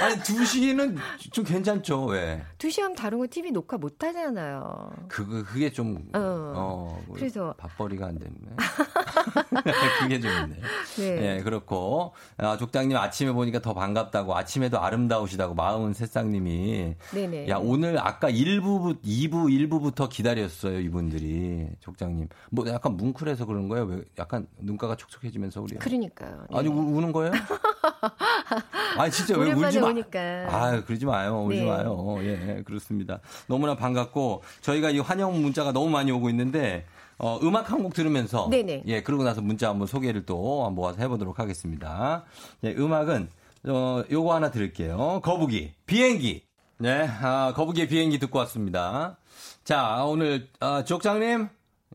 아니, 2시는 좀 괜찮죠, 왜? 2시 하면 다른 거 TV 녹화 못 하잖아요. 그거, 그게 좀, 어. 어, 그래서- 밥벌이가 안 됐네. 그게 좀 있네. 네. 예, 그렇고. 아, 족장님 아침에 보니까 더 반갑다고, 아침에도 아름다우시다고, 마음은 새싹님이. 네네. 야, 오늘 아까 1부, 2부, 1부부터 기다렸어요, 이분들이. 족장님. 뭐 약간 뭉클해서 그런 거예요? 왜 약간 눈가가 촉촉해지면서 우리. 그 러니까요. 네. 아니, 우, 우는 거예요? 아니, 진짜 왜 울지 마. 오니까. 아, 그러지 마요. 울지 네. 마요. 예, 그렇습니다. 너무나 반갑고, 저희가 이 환영 문자가 너무 많이 오고 있는데, 어, 음악 한 곡 들으면서. 네네. 예, 그러고 나서 문자 한번 소개를 또 모아서 해보도록 하겠습니다. 예, 음악은, 어, 요거 하나 들을게요. 거북이, 비행기. 네, 아, 거북이의 비행기 듣고 왔습니다. 자, 오늘, 어, 족장님.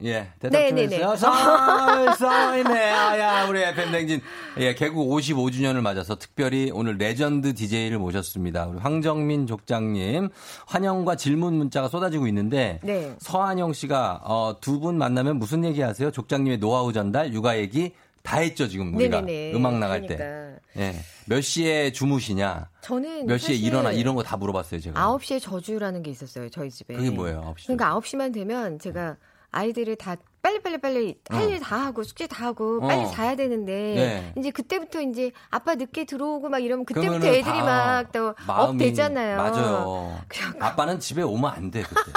예, 대답 좀 네네네. 해주세요. 썰, 썰이네. 아야, 우리 FM댕진. 예, 개국 55주년을 맞아서 특별히 오늘 레전드 DJ를 모셨습니다. 우리 황정민 족장님. 환영과 질문 문자가 쏟아지고 있는데. 네. 서한영 씨가, 어, 두 분 만나면 무슨 얘기 하세요? 족장님의 노하우 전달, 육아 얘기 다 했죠, 지금 우리가. 네네네. 음악 나갈 때. 그러니까. 예. 몇 시에 주무시냐? 저는 몇 시에 일어나? 이런 거 다 물어봤어요, 제가. 9시에 저주라는 게 있었어요, 저희 집에. 그게 뭐예요, 9시? 그러니까 9시만 되면 제가 아이들을 다 빨리빨리 빨리 할 어. 일다 하고 숙제 다 하고 어. 빨리 자야 되는데 네. 이제 그때부터 이제 아빠 늦게 들어오고 막 이러면 그때부터 애들이 다막또 업되잖아요. 맞아요. 아빠는 집에 오면 안 돼, 그때.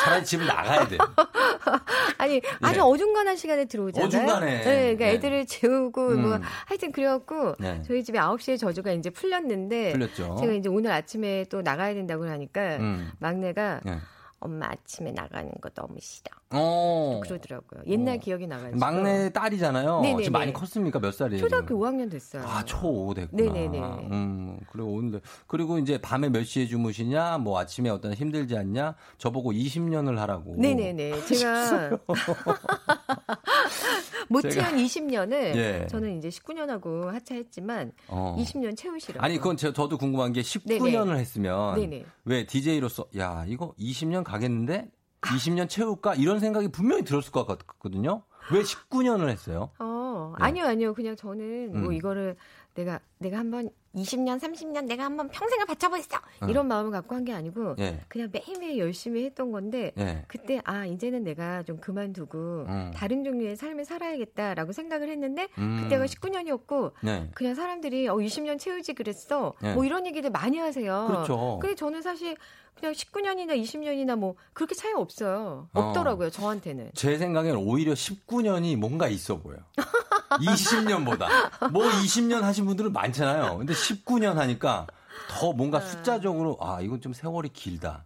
차라리 집을 나가야 돼. 아니 아주 예. 어중간한 시간에 들어오잖아요. 어중간해. 네, 그러니까 네. 애들을 재우고 뭐 음. 하여튼 그래갖고 네. 저희 집에 9시에 저주가 이제 풀렸는데 풀렸죠. 제가 이제 오늘 아침에 또 나가야 된다고 하니까 음. 막내가 예. 엄마 아침에 나가는 거 너무 싫어. 어. 그러더라고요. 옛날 기억이 나가지고. 막내 딸이잖아요. 네네네. 지금 많이 컸습니까? 몇 살이에요? 초등학교 지금? 5학년 됐어요. 아, 초5 됐구나. 네네네. 음, 그리고 오늘, 그리고 이제 밤에 몇 시에 주무시냐, 뭐 아침에 어떤 힘들지 않냐, 저보고 20년을 하라고. 네네네. 제가 못 제가- 채운 20년을 예. 저는 이제 19년하고 하차했지만 어. 20년 채우시라고. 아니, 그건 저, 저도 궁금한 게 19년을 했으면 네네. 왜 DJ로서 야, 이거 20년 가겠는데? 20년 채울까? 이런 생각이 분명히 들었을 것 같거든요. 왜 19년을 했어요? 어, 네. 아니요, 아니요. 그냥 저는 뭐 음. 이거를 내가 내가 한번 20년, 30년 내가 한번 평생을 바쳐보겠어. 어. 이런 마음을 갖고 한 게 아니고 예. 그냥 매일매일 열심히 했던 건데 예. 그때 아 이제는 내가 좀 그만두고 음. 다른 종류의 삶을 살아야겠다라고 생각을 했는데 음. 그때가 19년이었고 네. 그냥 사람들이 어 20년 채우지 그랬어. 네. 뭐 이런 얘기들 많이 하세요. 그렇죠. 근데 저는 사실 그냥 19년이나 20년이나 뭐 그렇게 차이 없어요. 어. 없더라고요, 저한테는. 제 생각엔 오히려 19년이 뭔가 있어 보여. 20년보다. 뭐 20년 하신 분들은 많잖아요. 근데 19년 하니까 더 뭔가 숫자적으로 아, 이건 좀 세월이 길다.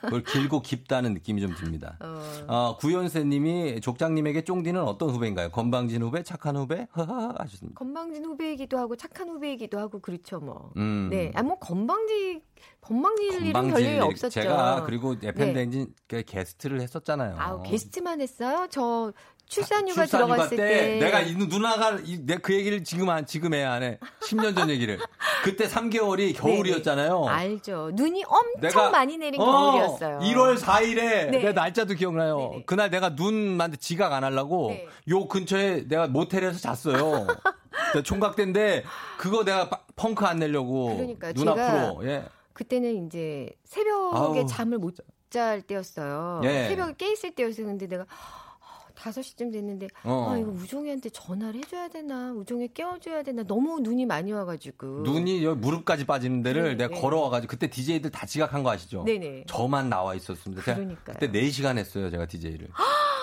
그걸 길고 깊다는 느낌이 좀 듭니다. 어, 구연세 님이 족장님에게 쫑디는 어떤 후배인가요? 건방진 후배, 착한 후배? 하셨습니다. 건방진 후배이기도 하고 착한 후배이기도 하고 그렇죠, 뭐. 음. 네. 아, 뭐 건방지 건방질 일은 별일 일. 없었죠. 제가 그리고 FM 네. 댕진 그 게스트를 했었잖아요. 아우, 게스트만 했어요? 저 출산휴가 출산휴가 들어갔을 때, 내가 이 누나가 내그 얘기를 지금 안 지금 해야 안 해. 10년 전 얘기를. 그때 3개월이 겨울이었잖아요. 네, 알죠. 눈이 엄청 내가 많이 내린 어, 겨울이었어요. 1월 4일에 네. 내 날짜도 기억나요. 그날 내가 눈한테 지각 안 하려고 네. 요 근처에 내가 모텔에서 잤어요. 그 총각 때인데 그거 내가 빠- 펑크 안 내려고 그러니까 눈 앞으로 예. 그때는 이제 새벽에 아우, 잠을 못 잘 때였어요. 예. 새벽에 깨 있을 때였어요. 근데 내가 5시쯤 됐는데 어. 아 이거 우종이한테 전화를 해줘야 되나 우종이 깨워줘야 되나 너무 눈이 많이 와가지고 눈이 여기 무릎까지 빠지는 데를 네, 내가 네. 걸어와가지고 그때 DJ들 다 지각한 거 아시죠? 네네. 저만 나와 있었습니다. 제가 그러니까요. 그때 4시간 했어요, 제가 DJ를.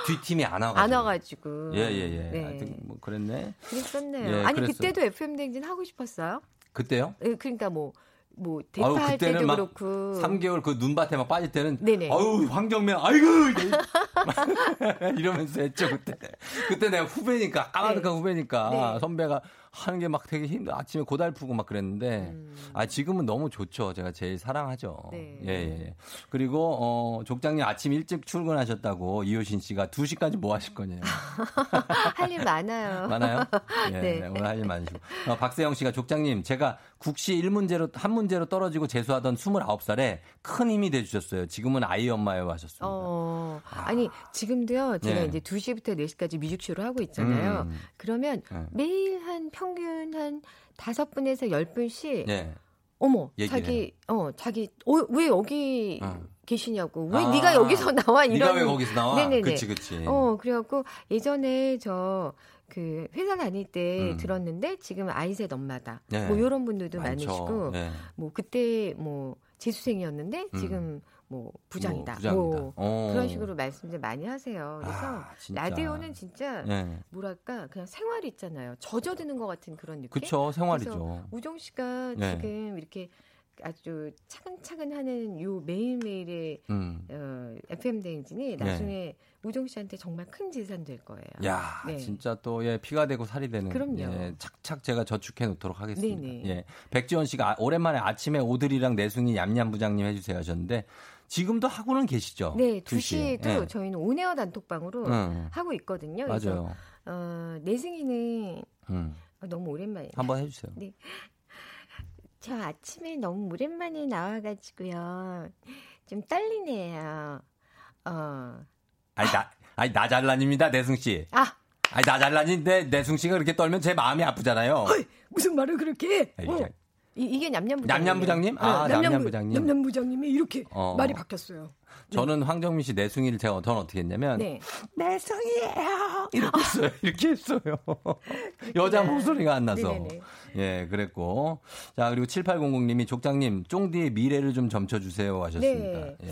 뒷팀이 안 와가지고. 안 와가지고 예, 예, 예. 네. 하여튼 뭐 그랬네. 그랬었네요. 예, 아니 그랬어요. 그때도 FM 댕진 하고 싶었어요. 그때요? 예, 그러니까 뭐 뭐 대파할 때도 그때는 막 그렇고 3개월 그 눈밭에 막 빠질 때는 네네. 아유 황정민 아이고 이러면서 했죠 그때 그때 내가 후배니까 까마득한 후배니까 네. 선배가 하는 게 막 되게 힘들 아침에 고달프고 막 그랬는데 아 지금은 너무 좋죠 제가 제일 사랑하죠 음. 네. 예, 예. 그리고 어 족장님 아침 일찍 출근하셨다고 이효신 씨가 2시까지 뭐 하실 거냐요 할일 많아요. 많아요? 예, 네. 오늘 할 일 많으시고. 어, 박세영 씨가 족장님, 제가 국시 1문제로, 한 문제로 떨어지고 재수하던 29살에 큰 힘이 돼 주셨어요. 지금은 아이 엄마예요 하셨습니다. 어, 아 니, 지금도요, 제가 네. 이제 2시부터 4시까지 뮤직쇼를 하고 있잖아요. 음. 그러면 네. 매일 한 평균 한 다섯 분에서 열 분씩 네. 어머, 자기, 어, 자기, 어, 왜 여기 어. 계시냐고. 왜 아, 네가 여기서 나와? 이런. 네가 왜 거기서 나와? 네네네. 그치, 그치. 어, 그래갖고 예전에 저, 그 회사 다닐 때 음. 들었는데 지금 아이셋 엄마다. 네. 뭐 이런 분들도 많죠. 많으시고 네. 뭐 그때 뭐 재수생이었는데 음. 지금 뭐 부장이다. 뭐 부장이다. 뭐 어. 그런 식으로 말씀들 많이 하세요. 그래서 아, 진짜. 라디오는 진짜 네. 뭐랄까 그냥 생활이 있잖아요. 젖어드는 것 같은 그런 느낌. 그쵸, 생활이죠. 우종 씨가 네. 지금 이렇게 아주 차근차근 하는 요 매일매일의 음. 어, FM 대행진이 네. 나중에 우종 씨한테 정말 큰 재산 될 거예요. 야, 네. 진짜 또 예, 피가 되고 살이 되는 그럼요. 예, 착착 제가 저축해 놓도록 하겠습니다. 네네. 예. 백지원 씨가 아, 오랜만에 아침에 오드리랑 내숭이 얌얌 부장님 해 주세요 하셨는데 지금도 하고는 계시죠? 네, 두 시에. 2시에도 예. 저희는 온에어 단톡방으로 음. 하고 있거든요. 그래서 맞아요. 어, 내승이는 음. 어, 너무 오랜만에. 한번 해 주세요. 네. 저 아침에 너무 오랜만에 나와가지고요. 좀 떨리네요. 어. 아니 나 아니 나 잘난입니다, 내승 씨. 아, 아니 나 잘난인데 내승 씨가 그렇게 떨면 제 마음이 아프잖아요. 무슨 말을 그렇게 해? 어. 이, 이게 냠냠 부장님. 냠냠 부장님? 아, 냠냠 부장님. 냠냠 부장님이 이렇게 어. 말이 바뀌었어요. 저는 황정민 씨 내숭이를 제가 저는 어떻게 했냐면 네. 내숭이에요 이렇게 했어요. 이렇게 했어요. 여자 목소리가 안 나서. 네네네. 예, 그랬고. 자, 그리고 7800님이 족장님, 쫑디의 미래를 좀 점쳐 주세요 하셨습니다. 네. 예.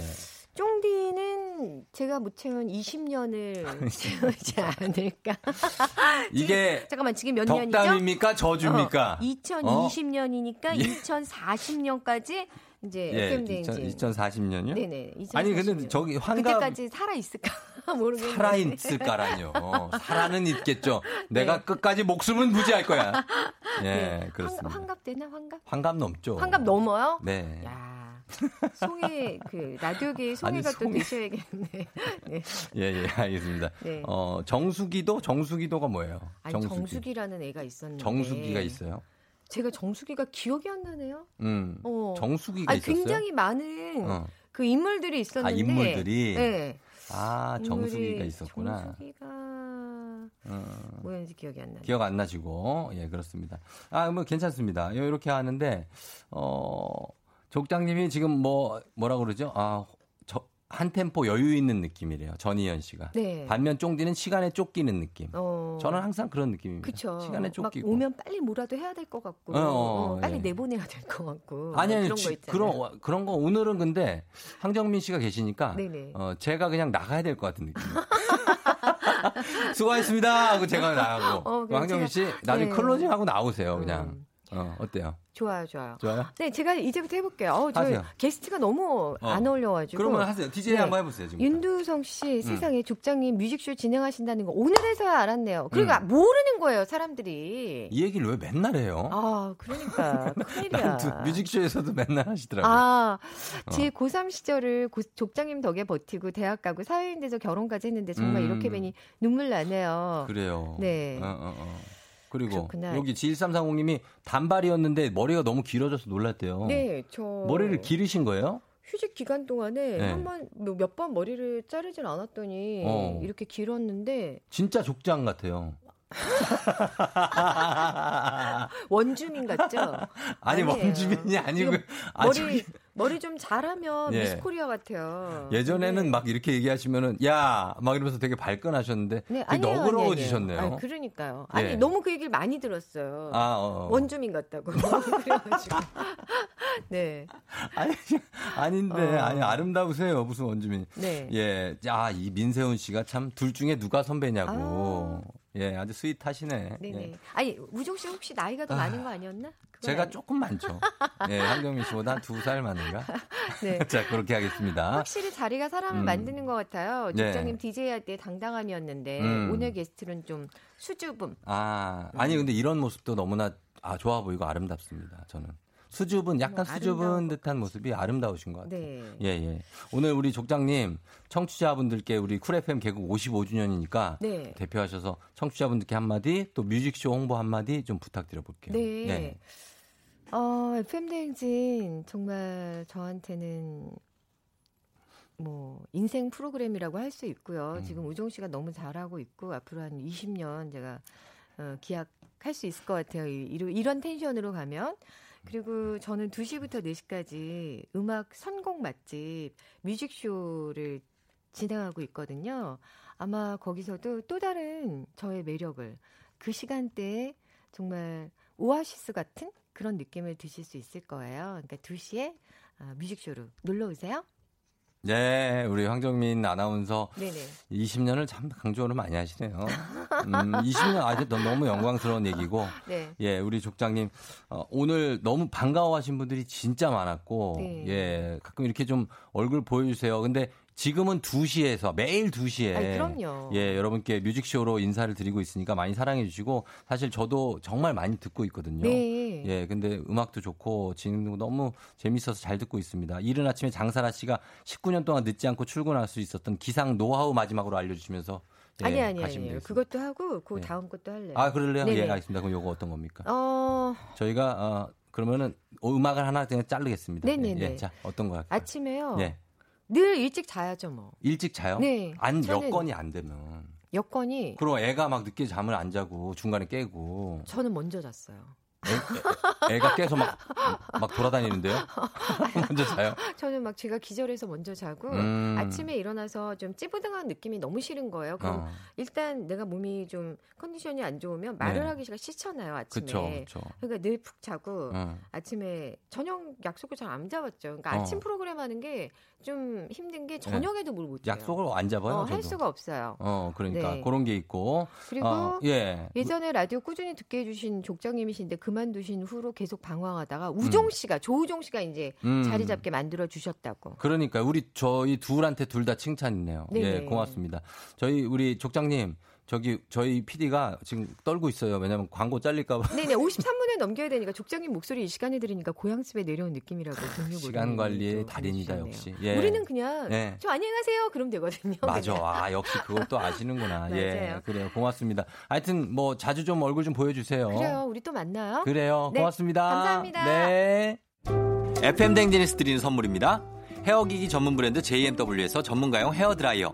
쫑디는 제가 못 채운 20년을 채우지 않을까. 이게 잠깐만 지금 몇 년이죠? 덕담입니까? 저주입니까? 어, 2020년이니까 예. 2040년까지 이제 예, FM 대행진. 2040년이요? 네네. 2040년. 아니, 근데 저기 환갑 그때까지 살아 있을까 모르겠는데. 살아 있을까라뇨. 살아는 있겠죠. 내가 끝까지 목숨은 부지할 거야. 예, 네. 그렇습니다. 환, 갑 되나 환갑? 환갑 넘죠. 환갑 넘어요? 네. 야. 송이 그 라디오계의 송이가 아니, 또 송이- 되셔야겠네. 네. 예, 예, 알겠습니다. 네. 어, 정수기도? 정수기도가 뭐예요? 아니 정수기. 라는 애가 있었는데. 정수기가 있어요? 제가 정수기가 기억이 안 나네요. 음. 어. 정수기가 아니, 있었어요? 굉장히 많은 어. 그 인물들이 있었는데. 아, 인물들이? 네. 아, 정수기가 있었구나. 정수기가 어, 뭐였는지 기억이 안 나네. 기억 안 나시고, 예, 그렇습니다. 아, 뭐 괜찮습니다. 이렇게 하는데, 어, 족장님이 지금 뭐, 뭐라 그러죠? 아, 저, 한 템포 여유 있는 느낌이래요. 전희연 씨가. 네. 반면 쫑디는 시간에 쫓기는 느낌. 어. 저는 항상 그런 느낌입니다. 그쵸. 시간에 막 쫓기고. 오면 빨리 뭐라도 해야 될 것 같고, 어, 어, 어, 빨리 예. 내보내야 될 것 같고. 아니, 아니, 그런 지- 거 있잖아요. 그런, 그런 거, 오늘은 근데, 황정민 씨가 계시니까, 네네. 어, 제가 그냥 나가야 될 것 같은 느낌. 수고하셨습니다! 하고 제가 나가고. 어, 황정민 씨, 나중에 네. 클로징 하고 나오세요, 그냥. 음. 어, 어때요? 좋아요, 좋아요. 좋아요? 네, 제가 이제부터 해볼게요. 어, 저 하세요. 게스트가 너무 어. 안 어울려가지고. 그러면 하세요. DJ 네. 한번 해보세요, 지금. 윤두성 씨 세상에 족장님 뮤직쇼 진행하신다는 거 오늘에서야 알았네요. 그러니까 음. 모르는 거예요, 사람들이. 이 얘기를 왜 맨날 해요? 아, 그러니까 큰일이야. 뮤직쇼에서도 맨날 하시더라고요. 아, 제 어. 고3 시절을 고- 족장님 덕에 버티고 대학 가고 사회인 돼서 결혼까지 했는데 정말 음. 이렇게 뵈니 눈물 나네요. 그래요. 네. 어, 어, 어. 그리고 그렇구나. 여기 7340님이 단발이었는데 머리가 너무 길어져서 놀랐대요. 네, 저 머리를 기르신 거예요? 휴직 기간 동안에 네. 한번 몇 번 머리를 자르진 않았더니 어. 이렇게 길었는데 진짜 족장 같아요. 원주민 같죠? 아니 아니에요. 원주민이 아니고 지금 아, 머리 저기 머리 좀 잘하면 예. 미스코리아 같아요. 예전에는 네. 막 이렇게 얘기하시면은 야 막 이러면서 되게 발끈하셨는데 네, 아니에요, 너그러워지셨네요. 아니, 그러니까요. 아니 예. 너무 그 얘기를 많이 들었어요. 아, 어, 어. 원주민 같다고. 그래가지고 네. 아니 아닌데 어. 아니 아름다우세요 무슨 원주민. 네. 예, 아이 민세훈 씨가 참 둘 중에 누가 선배냐고. 예, 아주 스윗하시네. 네네. 예. 아니 우종 씨 혹시 나이가 더 아, 많은 거 아니었나? 제가 아니- 조금 많죠. 예, 한경민 씨보다 한두살 많은가? 네. 자, 그렇게 하겠습니다. 확실히 자리가 사람을 음. 만드는 것 같아요. 네. 족장님 DJ 할 때 당당함이었는데 음. 오늘 게스트는 좀 수줍음. 아, 아니 근데 이런 모습도 너무나 아 좋아 보이고 아름답습니다. 저는 수줍은 약간 뭐 수줍은 듯한 모습이 아름다우신 것 같아요. 네. 예, 예. 오늘 우리 족장님 청취자분들께 우리 Cool FM 개국 55주년이니까 네. 대표하셔서 청취자분들께 한마디 또 뮤직쇼 홍보 한마디 좀 부탁드려 볼게요. 네. 어, FM 대행진 정말 저한테는 뭐 인생 프로그램이라고 할 수 있고요. 음. 지금 우종 씨가 너무 잘하고 있고 앞으로 한 20년 제가 어, 기약할 수 있을 것 같아요. 이런 텐션으로 가면 그리고 저는 2시부터 4시까지 음악 선곡 맛집 뮤직쇼를 진행하고 있거든요. 아마 거기서도 또 다른 저의 매력을 그 시간대에 정말 오아시스 같은 그런 느낌을 드실 수 있을 거예요. 그러니까 2시에 아, 뮤직쇼로 놀러 오세요. 네, 우리 황정민 아나운서 네네. 20년을 참 강조를 많이 하시네요. 음, 20년 아직 너무 영광스러운 얘기고. 네. 예, 우리 족장님 어, 오늘 너무 반가워하신 분들이 진짜 많았고, 네. 예, 가끔 이렇게 좀 얼굴 보여주세요. 근데 지금은 2시에서 매일 2시에 아이, 그럼요. 예, 여러분께 뮤직쇼로 인사를 드리고 있으니까 많이 사랑해 주시고 사실 저도 정말 많이 듣고 있거든요. 네. 예, 근데 음악도 좋고 진행도 너무 재밌어서 잘 듣고 있습니다. 이른 아침에 장사라 씨가 19년 동안 늦지 않고 출근할 수 있었던 기상 노하우 마지막으로 알려 주시면서 예, 아니 아니. 되겠습니다. 그것도 하고 그 네. 다음 것도 할래요. 아, 그럴래요? 네네. 예, 알겠습니다. 그럼 요거 어떤 겁니까? 어, 저희가 어, 그러면은 음악을 하나 그냥 자르겠습니다. 네네네. 예, 자, 어떤 거 할까요? 아침에요. 예. 늘 일찍 자야죠 뭐. 일찍 자요? 네, 안 여건이 안 되면. 여건이 그럼 애가 막 늦게 잠을 안 자고 중간에 깨고 저는 먼저 잤어요. 애, 가 깨서 막, 막 돌아다니는데요? 먼저 자요? 저는 막 제가 기절해서 먼저 자고 음. 아침에 일어나서 좀 찌부둥한 느낌이 너무 싫은 거예요. 그럼 어. 일단 내가 몸이 좀 컨디션이 안 좋으면 말을 네. 하기가 싫잖아요 아침에. 그쵸, 그쵸. 러니까 늘 푹 자고 어. 아침에 저녁 약속을 잘 안 잡았죠. 그러니까 어. 아침 프로그램 하는 게 좀 힘든 게 저녁에도 뭘못 해요. 약속을 안 잡아요? 어, 할. 수가 없어요. 어, 그러니까 네. 그런 게 있고. 그리고 어, 예. 예전에 라디오 꾸준히 듣게 해주신 족장님이신데 그만두신 후로 계속 방황하다가 우종 씨가 조우종 씨가 이제 음. 자리 잡게 만들어 주셨다고. 그러니까 우리 저희 둘한테 둘 다 칭찬이네요. 네네. 예, 고맙습니다. 저희 우리 족장님 저기 저희 PD가 지금 떨고 있어요. 왜냐면 광고 잘릴까 봐. 네네 53분에 넘겨야 되니까 족장님 목소리 이 시간에 들으니까 고향집에 내려온 느낌이라고 동료 시간 관리의 달인이다 역시. 예. 우리는 그냥 예. 저 안녕하세요 그럼 되거든요. 맞아. 그냥. 아, 역시 또 아시는구나. 예. 맞아요. 그래요. 고맙습니다. 하여튼 뭐 자주 좀 얼굴 좀 보여 주세요. 그래요. 우리 또 만나요. 그래요. 네, 고맙습니다. 감사합니다. 네. FM 댕지니스 드리는 선물입니다. 헤어기기 전문 브랜드 JMW에서 전문가용 헤어 드라이어.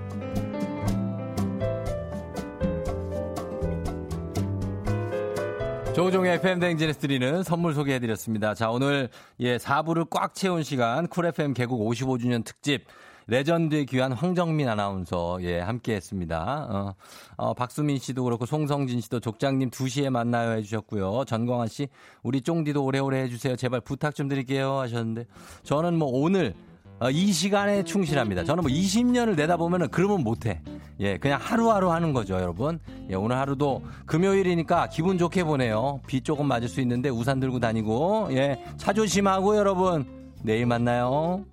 조우종의 FM대행진에서 드리는 선물 소개해드렸습니다. 자, 오늘, 예, 4부를 꽉 채운 시간, Cool FM 개국 55주년 특집, 레전드에 귀한 황정민 아나운서, 예, 함께 했습니다. 어, 어, 박수민 씨도 그렇고, 송성진 씨도 족장님 2시에 만나요 해주셨고요. 전광환 씨, 우리 쫑디도 오래오래 해주세요. 제발 부탁 좀 드릴게요. 하셨는데, 저는 뭐 오늘, 어, 이 시간에 충실합니다. 저는 뭐 20년을 내다보면은 그러면 못해. 예, 그냥 하루하루 하는 거죠, 여러분. 예, 오늘 하루도 금요일이니까 기분 좋게 보내요. 비 조금 맞을 수 있는데 우산 들고 다니고, 예, 차 조심하고 여러분. 내일 만나요.